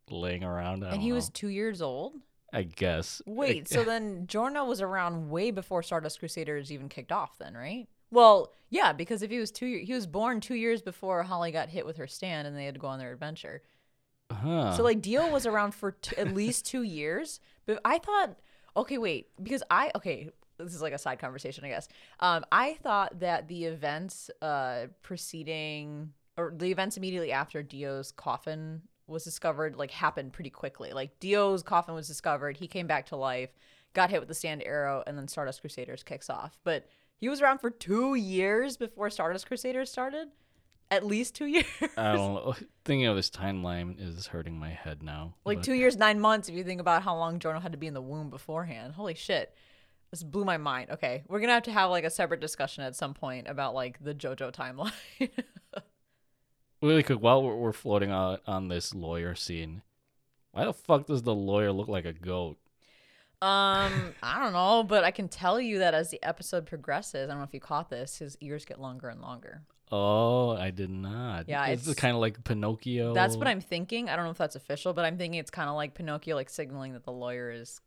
laying around. And he was two years old? I guess. Wait, so then Giorno was around way before Stardust Crusaders even kicked off, then, right? Well, yeah, because if he was two, he was born two years before Holly got hit with her stand, and they had to go on their adventure. Huh. So like Dio was around for t- at least two years, but I thought, okay, wait, because I okay, this is like a side conversation, I guess. Um, I thought that the events uh preceding or the events immediately after Dio's coffin was discovered like happened pretty quickly. Like Dio's coffin was discovered, he came back to life, got hit with the stand arrow, and then Stardust Crusaders kicks off. But he was around for two years before Stardust Crusaders started. At least two years. I don't know. Thinking of this timeline is hurting my head now. Like but- two years, nine months, if you think about how long Giorno had to be in the womb beforehand. Holy shit. This blew my mind. Okay. We're going to have to have like a separate discussion at some point about like the JoJo timeline. Really quick, while we're, we're floating out on this lawyer scene, why the fuck does the lawyer look like a goat? um, I don't know, but I can tell you that as the episode progresses, I don't know if you caught this, his ears get longer and longer. Oh, I did not. Yeah, it's, it's- kind of like Pinocchio. That's what I'm thinking. I don't know if that's official, but I'm thinking it's kind of like Pinocchio, like signaling that the lawyer is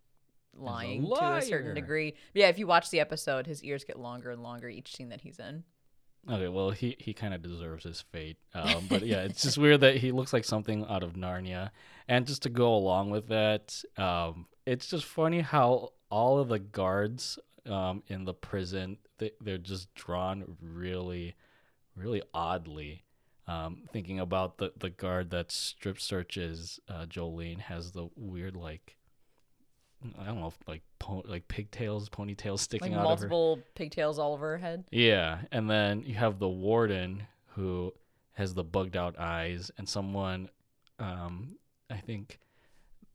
lying to a certain degree. But yeah, if you watch the episode, his ears get longer and longer each scene that he's in. Okay, well, he, he kind of deserves his fate. Um, but yeah, it's just weird that he looks like something out of Narnia. And just to go along with that, um, it's just funny how all of the guards um, in the prison, they, they're just drawn really, really oddly. Um, thinking about the, the guard that strip searches uh, Jolyne has the weird, like, I don't know, like po- like pigtails, ponytails sticking Like out of her. multiple pigtails all over her head. Yeah, and then you have the warden who has the bugged out eyes, and someone, um, I think,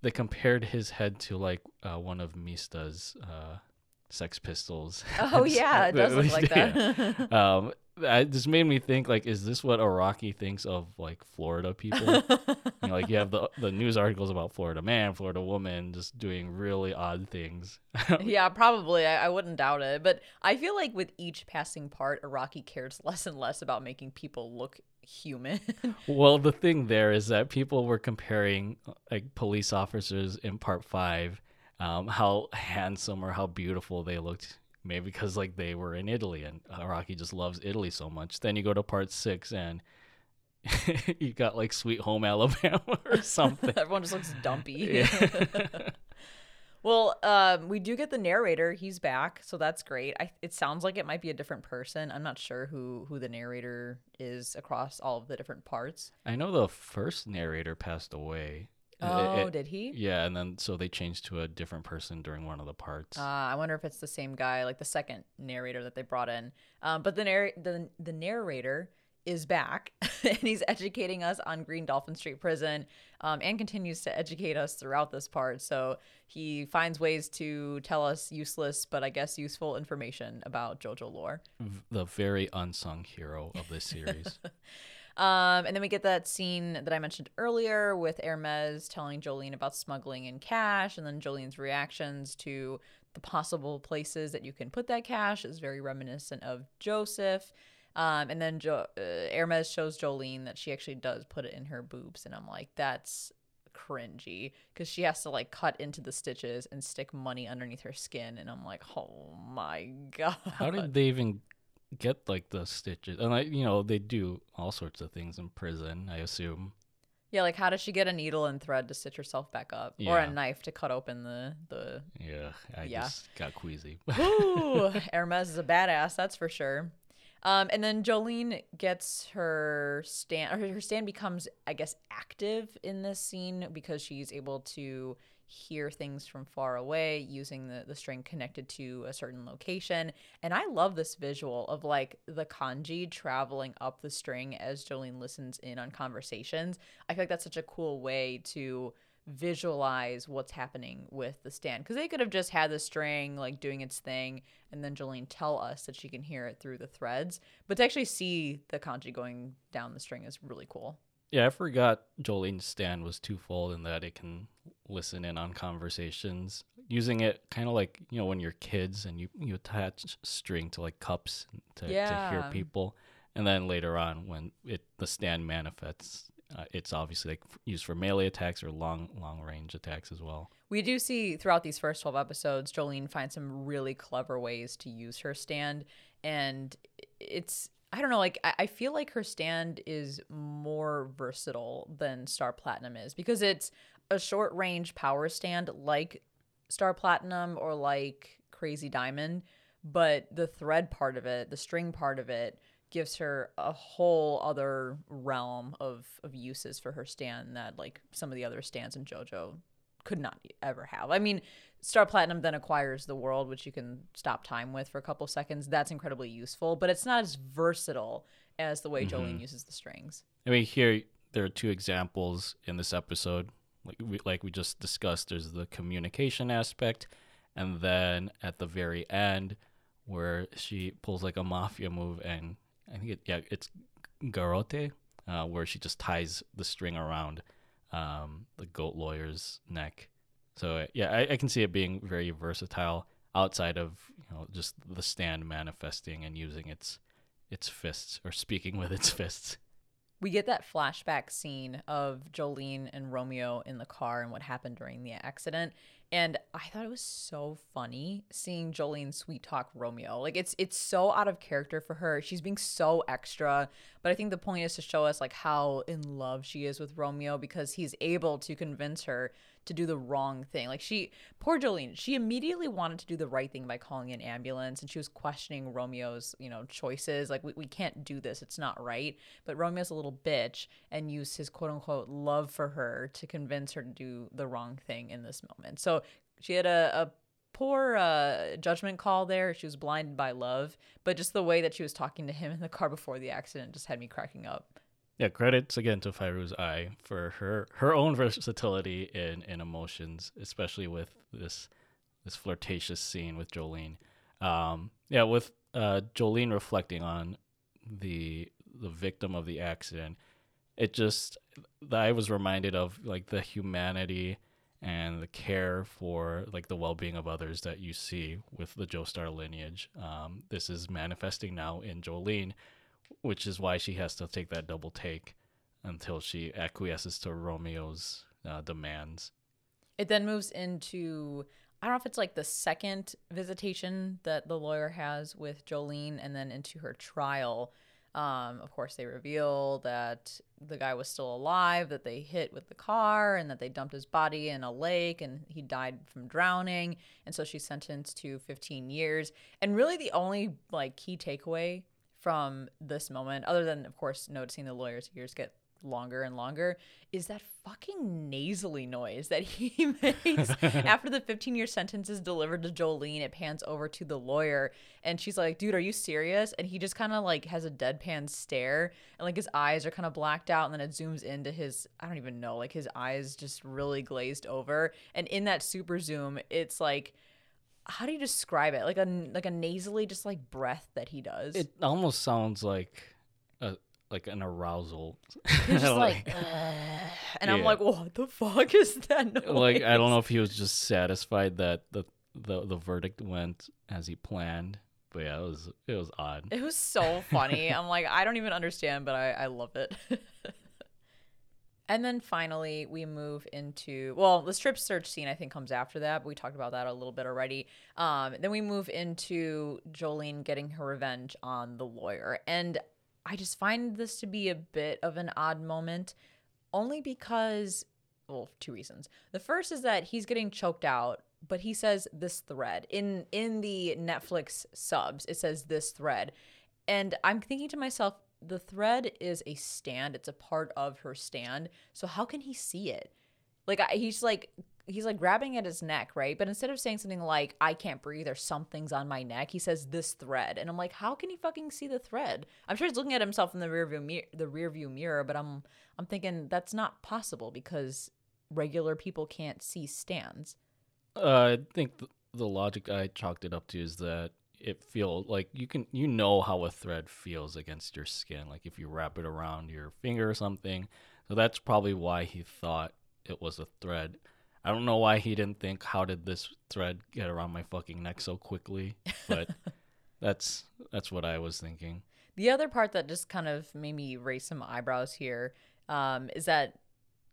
they compared his head to like uh, one of Mista's uh, Sex Pistols. Oh yeah, it does look like Yeah. that. Um, that just made me think like, is this what Araki thinks of like Florida people? you know, like you have the the news articles about Florida man, Florida woman, just doing really odd things. yeah, probably. I, I wouldn't doubt it. But I feel like with each passing part, Araki cares less and less about making people look human. Well, the thing there is that people were comparing like police officers in part five, um, how handsome or how beautiful they looked. Maybe because like they were in Italy and Araki just loves Italy so much. Then you go to part six and you got like Sweet Home Alabama or something. Everyone just looks dumpy. Yeah. Well, um, we do get the narrator. He's back, so that's great. I, it sounds like it might be a different person. I'm not sure who who the narrator is across all of the different parts. I know the first narrator passed away. It- Oh, it- did he? Yeah, and then so they changed to a different person during one of the parts. Uh, I wonder if it's the same guy, like the second narrator that they brought in. Um, but the narr- the the narrator is back, and he's educating us on Green Dolphin Street Prison, um, and continues to educate us throughout this part. So he finds ways to tell us useless, but I guess useful information about JoJo lore. V- the very unsung hero of this series. Um, and then we get that scene that I mentioned earlier with Hermes telling Jolyne about smuggling in cash, and then Jolyne's reactions to the possible places that you can put that cash is very reminiscent of Joseph. Um, and then jo- uh, Hermes shows Jolyne that she actually does put it in her boobs, and I'm like, that's cringy because she has to like cut into the stitches and stick money underneath her skin, and I'm like, oh my god. How did they even get like the stitches? And I, you know, they do all sorts of things in prison. I assume. Yeah, like how does she get a needle and thread to stitch herself back up, or a knife to cut open the the? Yeah, I Yeah. just got queasy. Ooh, Hermes is a badass, that's for sure. Um, and then Jolyne gets her stand. Her, her stand becomes, I guess, active in this scene because she's able to hear things from far away using the, the string connected to a certain location. And I love this visual of like the kanji traveling up the string as Jolyne listens in on conversations. I feel like that's such a cool way to visualize what's happening with the stand because they could have just had the string like doing its thing and then Jolyne tell us that she can hear it through the threads but to actually see the kanji going down the string is really cool Yeah, I forgot Jolyne's stand was twofold in that it can listen in on conversations, using it kind of like you know when you're kids and you you attach string to like cups to, to hear people, and then later on when it the stand manifests, uh, it's obviously like used for melee attacks or long long range attacks as well. we do see throughout these first 12 episodes Jolyne finds some really clever ways to use her stand. And it's I don't know like I, I feel like her stand is more versatile than Star Platinum is because it's a short range power stand like Star Platinum or like Crazy Diamond but the thread part of it the string part of it gives her a whole other realm of of uses for her stand that like some of the other stands in JoJo could not ever have. I mean, Star Platinum then acquires the world, which you can stop time with for a couple seconds. That's incredibly useful, but it's not as versatile as the way Jolyne mm-hmm. uses the strings. I mean, here there are two examples in this episode. Like we like we just discussed, there's the communication aspect, and then at the very end, where she pulls like a mafia move, and I think it yeah it's garrote, uh, where she just ties the string around um, the goat lawyer's neck. So uh, yeah, I, I can see it being very versatile outside of you know just the stand manifesting and using its its fists or speaking with its fists. We get that flashback scene of Jolyne and Romeo in the car and what happened during the accident. And I thought it was so funny seeing Jolyne sweet talk Romeo. Like it's it's so out of character for her. She's being so extra, but I think the point is to show us like how in love she is with Romeo because he's able to convince her to do the wrong thing. Like she poor Jolyne, she immediately wanted to do the right thing by calling an ambulance and she was questioning Romeo's, you know, choices. Like we, we can't do this. It's not right. But Romeo's a little bitch and used his quote unquote love for her to convince her to do the wrong thing in this moment. So she had a, a poor uh, judgment call there. She was blinded by love, but just the way that she was talking to him in the car before the accident just had me cracking up. Yeah, credits again to Fairouz Ai for her her own versatility in, in emotions, especially with this this flirtatious scene with Jolyne. Um, yeah, with uh, Jolyne reflecting on the the victim of the accident, it just I was reminded of like the humanity and the care for like the well-being of others that you see with the Joestar lineage. Um, this is manifesting now in Jolyne, which is why she has to take that double take until she acquiesces to Romeo's uh, demands. It then moves into I don't know if it's like the second visitation that the lawyer has with Jolyne and then into her trial. Um, of course, they reveal that the guy was still alive, that they hit with the car, and that they dumped his body in a lake, and he died from drowning. And so she's sentenced to 15 years. And really, the only like key takeaway from this moment, other than of course noticing the lawyer's ears get longer and longer is that fucking nasally noise that he makes after the 15 year sentence is delivered to Jolyne. It pans over to the lawyer and she's like, dude, are you serious? And he just kind of like has a deadpan stare and like his eyes are kind of blacked out. And then it zooms into his, I don't even know, like his eyes just really glazed over. And in that super zoom, it's like, how do you describe it? Like a like a nasally, just like breath that he does. It almost sounds like a like an arousal. He's like, Like- "Ugh." and I'm like, what the fuck is that noise? like I don't know if he was just satisfied that the the the verdict went as he planned, but yeah, it was it was odd. It was so funny. I'm like, I don't even understand, but I, I love it. and then finally, we move into well, the strip search scene I think comes after that, but we talked about that a little bit already. Um, then we move into Jolyne getting her revenge on the lawyer, and I just find this to be a bit of an odd moment, only because well, two reasons. The first is that he's getting choked out, but he says this thread in in the Netflix subs. It says this thread, and I'm thinking to myself, the thread is a stand. It's a part of her stand. So how can he see it? Like I, he's like he's like grabbing at his neck, right? But instead of saying something like "I can't breathe" or "Something's on my neck," he says this thread, and I'm like, how can he fucking see the thread? I'm sure he's looking at himself in the rearview mirror, the rearview mirror, but I'm I'm thinking that's not possible because regular people can't see stands. Uh, I think th- the logic I chalked it up to is that it feel like you can you know how a thread feels against your skin, like if you wrap it around your finger or something. So that's probably why he thought it was a thread. I don't know why he didn't think how did this thread get around my fucking neck so quickly, but that's that's what I was thinking. The other part that just kind of made me raise some eyebrows here um, is that,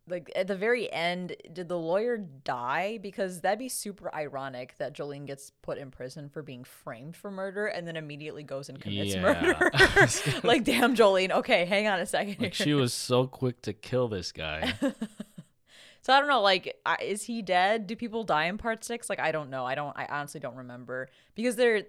like, at the very end, did the lawyer die? Because that'd be super ironic that Jolyne gets put in prison for being framed for murder and then immediately goes and commits Yeah. murder. like, damn, Jolyne. Okay, hang on a second. Like she was so quick to kill this guy. So I don't know. Like, is he dead? Do people die in part six? Like, I don't know. I don't. I honestly don't remember because they're.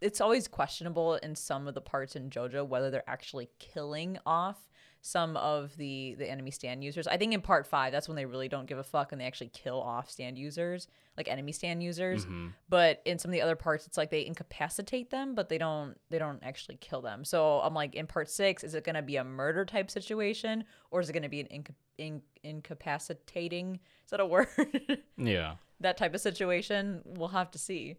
It's always questionable in some of the parts in JoJo whether they're actually killing off some of the the enemy stand users. I think in part five, that's when they really don't give a fuck and they actually kill off stand users, like enemy stand users. Mm-hmm. But in some of the other parts, it's like they incapacitate them, but they don't they don't actually kill them. So I'm like, in part six, is it going to be a murder type situation or is it going to be an inca- in- incapacitating? Is that a word? yeah. that type of situation. We'll have to see.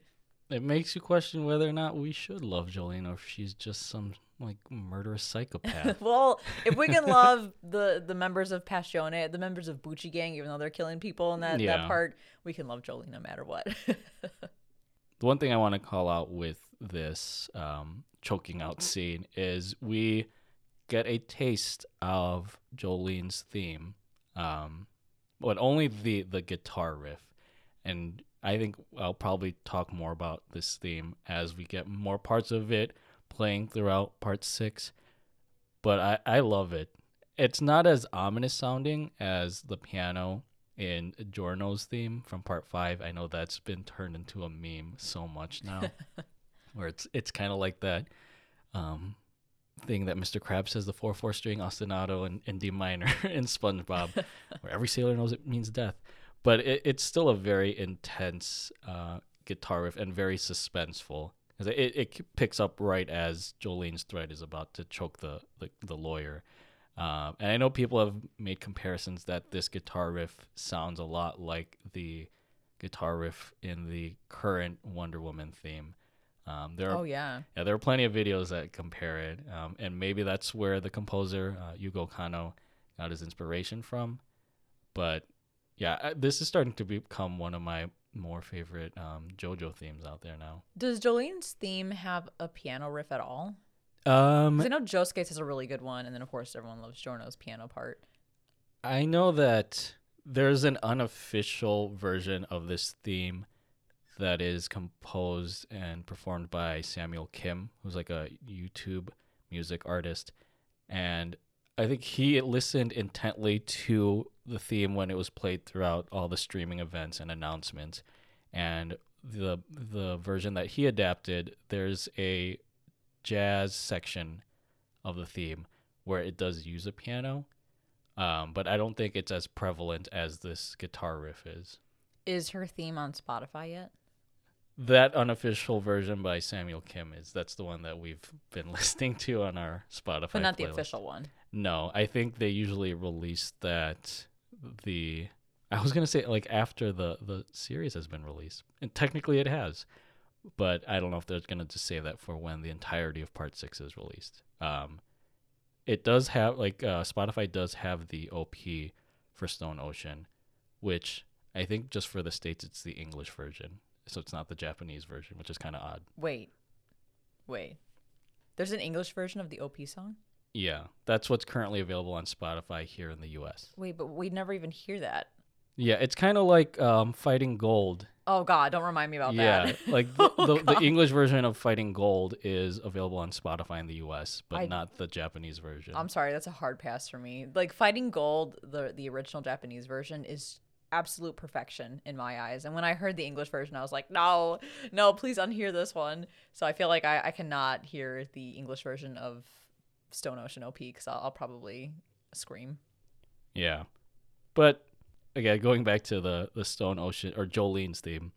It makes you question whether or not we should love Jolyne or if she's just some like murderous psychopath. Well, if we can love the the members of Passione, the members of Bucci Gang, even though they're killing people in that, Yeah. that part, we can love Jolyne no matter what. the one thing I want to call out with this um, choking out scene is we get a taste of Jolyne's theme, um, but only the the guitar riff, and I think I'll probably talk more about this theme as we get more parts of it playing throughout part six. But I I love it. It's not as ominous sounding as the piano in Giorno's theme from part five. I know that's been turned into a meme so much now, where it's it's kind of like that um, thing that Mr. Krabs says the four four string ostinato in, in D minor in SpongeBob, where every sailor knows it means death. But it, it's still a very intense uh, guitar riff and very suspenseful. It, it picks up right as Jolyne's thread is about to choke the, the, the lawyer. Um, and I know people have made comparisons that this guitar riff sounds a lot like the guitar riff in the current Wonder Woman theme. Um, there are oh yeah. yeah, there are plenty of videos that compare it, um, and maybe that's where the composer uh, Yugo Kanno got his inspiration from. But yeah, this is starting to become one of my more favorite um, JoJo themes out there now. Does Jolyne's theme have a piano riff at all? Um, I know Josuke's has a really good one, and then of course everyone loves Giorno's piano part. I know that there's an unofficial version of this theme that is composed and performed by Samuel Kim, who's like a YouTube music artist, and I think he listened intently to the theme when it was played throughout all the streaming events and announcements. And the the version that he adapted, there's a jazz section of the theme where it does use a piano, um, but I don't think it's as prevalent as this guitar riff is. Is her theme on Spotify yet? That unofficial version by Samuel Kim is that's the one that we've been listening to on our Spotify. But not the official one. No, I think they usually release that the I was gonna say like after the the series has been released, and technically it has, but I don't know if they're gonna just say that for when the entirety of Part Six is released. Um, it does have like uh, Spotify does have the OP for Stone Ocean, which I think just for the states it's the English version, so it's not the Japanese version, which is kind of odd. Wait. Wait. There's an English version of the OP song? Yeah, that's what's currently available on Spotify here in the U.S. Wait, but we never even hear that. Yeah, it's kind of like um, Fighting Gold. Oh God, don't remind me about yeah, that. Yeah, like the, Oh, the, the English version of Fighting Gold is available on Spotify in the U.S., but I- not the Japanese version. I'm sorry, that's a hard pass for me. Like Fighting Gold, the the original Japanese version is absolute perfection in my eyes. And when I heard the English version, I was like, no, no, please unhear this one. So I feel like I, I cannot hear the English version of Stone Ocean OP because I'll, I'll probably scream. yeah, but again, going back to the the Stone Ocean or Jolyne's theme,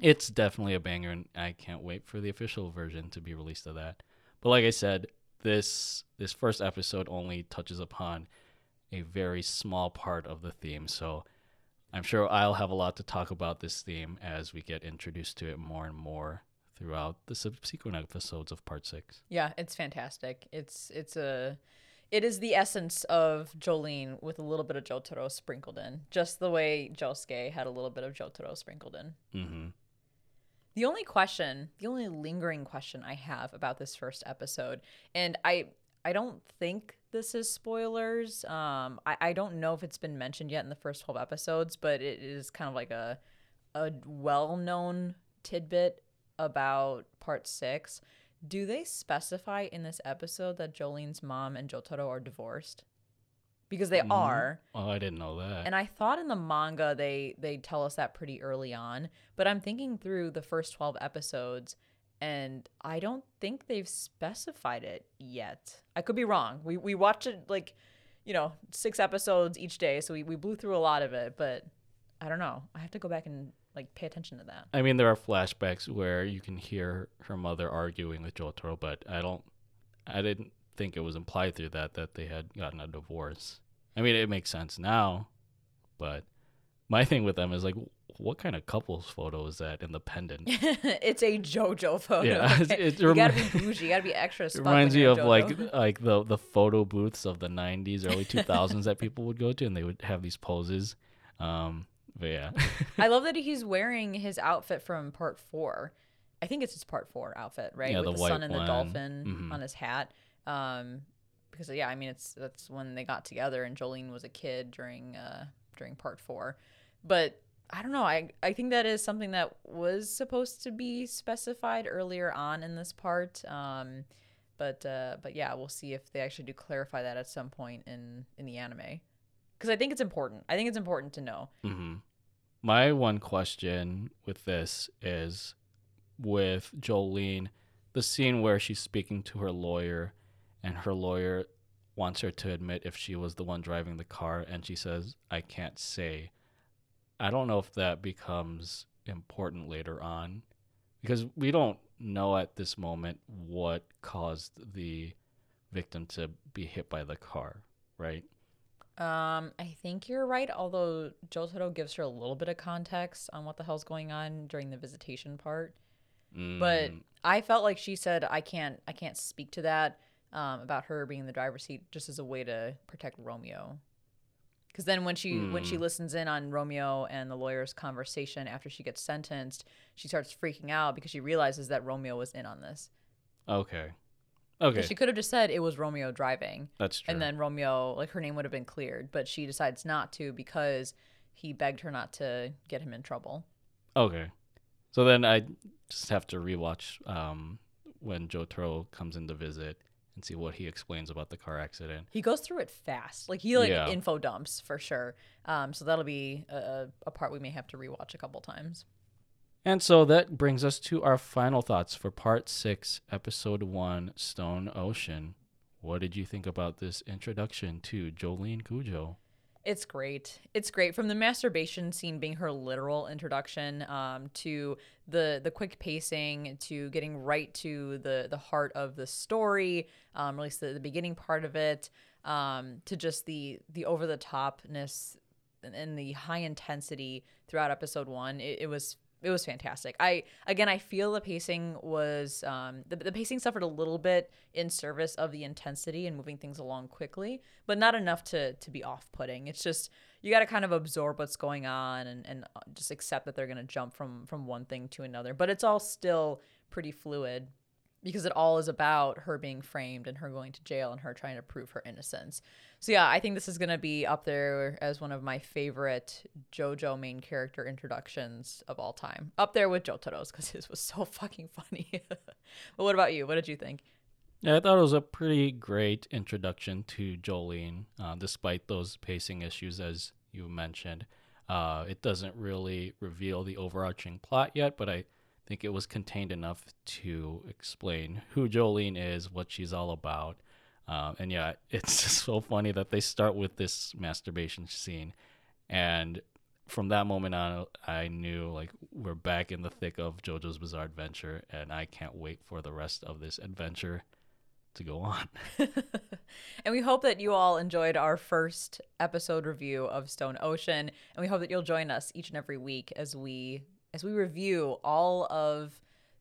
it's definitely a banger, and I can't wait for the official version to be released of that. But like I said, this this first episode only touches upon a very small part of the theme, so I'm sure I'll have a lot to talk about this theme as we get introduced to it more and more throughout the subsequent episodes of Part Six. Yeah, it's fantastic. It's it's a it is the essence of Jolyne with a little bit of Jotaro sprinkled in, just the way Josuke had a little bit of Jotaro sprinkled in. Mm-hmm. The only question, the only lingering question I have about this first episode, and I I don't think this is spoilers. Um, I, I don't know if it's been mentioned yet in the first twelve episodes, but it is kind of like a a well known tidbit about part six. Do they specify in this episode that Jolyne's mom and Jotaro are divorced? Because they mm-hmm. are. Oh, I didn't know that. And I thought in the manga they they tell us that pretty early on, but I'm thinking through the first 12 episodes and I don't think they've specified it yet. I could be wrong. We we watched it like, you know, 6 episodes each day, so we we blew through a lot of it, but I don't know. I have to go back and like pay attention to that. I mean, there are flashbacks where you can hear her mother arguing with Jotaro, but I don't, I didn't think it was implied through that that they had gotten a divorce. I mean, it makes sense now, but my thing with them is like, what kind of couples photo is that in the pendant? it's a JoJo photo. Yeah, okay? it you gotta be bougie. You gotta be extra. It reminds me of like like the the photo booths of the '90s, early 2000s that people would go to, and they would have these poses. Um, but yeah, I love that he's wearing his outfit from part four. I think it's his part four outfit, right? Yeah, With the the, sun and the one. dolphin Mhm. on his hat. Um, because yeah, I mean it's that's when they got together and Jolyne was a kid during uh during part four. But I don't know. I I think that is something that was supposed to be specified earlier on in this part. Um, but uh, but yeah, we'll see if they actually do clarify that at some point in in the anime. Because I think it's important. I think it's important to know. hmm My one question with this is with Jolyne, the scene where she's speaking to her lawyer, and her lawyer wants her to admit if she was the one driving the car, and she says, I can't say. I don't know if that becomes important later on because we don't know at this moment what caused the victim to be hit by the car, right? Um, I think you're right. Although Jotaro gives her a little bit of context on what the hell's going on during the visitation part, but Mm, I felt like she said, "I can't, I can't speak to that." Um, about her being in the driver's seat, just as a way to protect Romeo. Because then when she when she Mm. listens in on Romeo and the lawyer's conversation after she gets sentenced, she starts freaking out because she realizes that Romeo was in on this. okay. Okay. She could have just said it was Romeo driving, That's true. and then Romeo, like her name would have been cleared, but she decides not to because he begged her not to get him in trouble. Okay. So then I just have to rewatch um, when Jotaro comes in to visit and see what he explains about the car accident. He goes through it fast. Like he like Yeah. info dumps for sure. Um, so that'll be a, a part we may have to rewatch a couple times. And so that brings us to our final thoughts for part six, episode one, Stone Ocean. What did you think about this introduction to Jolyne Cujoh? It's great. It's great from the masturbation scene being her literal introduction um, to the the quick pacing to getting right to the the heart of the story, um, at least the, the beginning part of it, um, to just the the over the topness and, the high intensity throughout episode one. It, it was it was fantastic. I again, I feel the pacing was um, the the pacing suffered a little bit in service of the intensity and moving things along quickly, but not enough to to be off putting. It's just you got to kind of absorb what's going on and and uh, just accept that they're gonna jump from from one thing to another. But it's all still pretty fluid because it all is about her being framed and her going to jail and her trying to prove her innocence. So yeah, I think this is gonna be up there as one of my favorite JoJo main character introductions of all time. Up there with Jotaro's because his was so fucking funny. but what about you? What did you think? Yeah, I thought it was a pretty great introduction to Jolyne, uh, despite those pacing issues, as you mentioned. Uh, it doesn't really reveal the overarching plot yet, but I think it was contained enough to explain who Jolyne is, what she's all about. Uh, and yeah, it's just so funny that they start with this masturbation scene. And from that moment on, I knew like we're back in the thick of JoJo's Bizarre Adventure, and I can't wait for the rest of this adventure to go on. and we hope that you all enjoyed our first episode review of Stone Ocean, and we hope that you'll join us each and every week as we as we review all of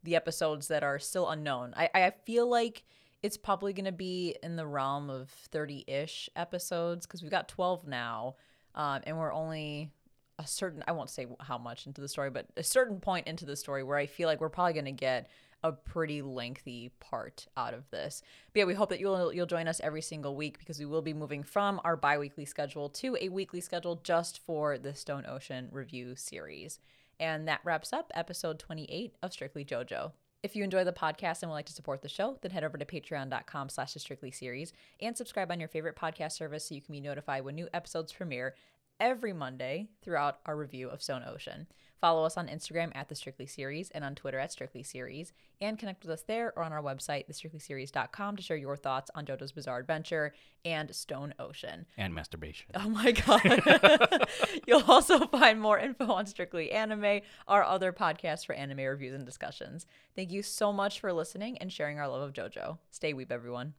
the episodes that are still unknown. I, I feel like it's probably going to be in the realm of 30-ish episodes because we've got 12 now, um, and we're only a certain I won't say how much into the story, but a certain point into the story where I feel like we're probably going to get a pretty lengthy part out of this. But yeah, we hope that you'll you'll join us every single week because we will be moving from our bi-weekly schedule to a weekly schedule just for the Stone Ocean review series. And that wraps up episode 28 of Strictly JoJo. If you enjoy the podcast and would like to support the show, then head over to patreon.com slash the strictly series and subscribe on your favorite podcast service so you can be notified when new episodes premiere every Monday throughout our review of Stone Ocean. Follow us on Instagram at the Strictly Series and on Twitter at Strictly Series, and connect with us there or on our website, thestrictlyseries.com, to share your thoughts on JoJo's Bizarre Adventure and Stone Ocean. And masturbation. Oh my god. You'll also find more info on Strictly Anime, our other podcast for anime reviews and discussions. Thank you so much for listening and sharing our love of JoJo. Stay weep, everyone.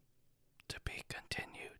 To be continued.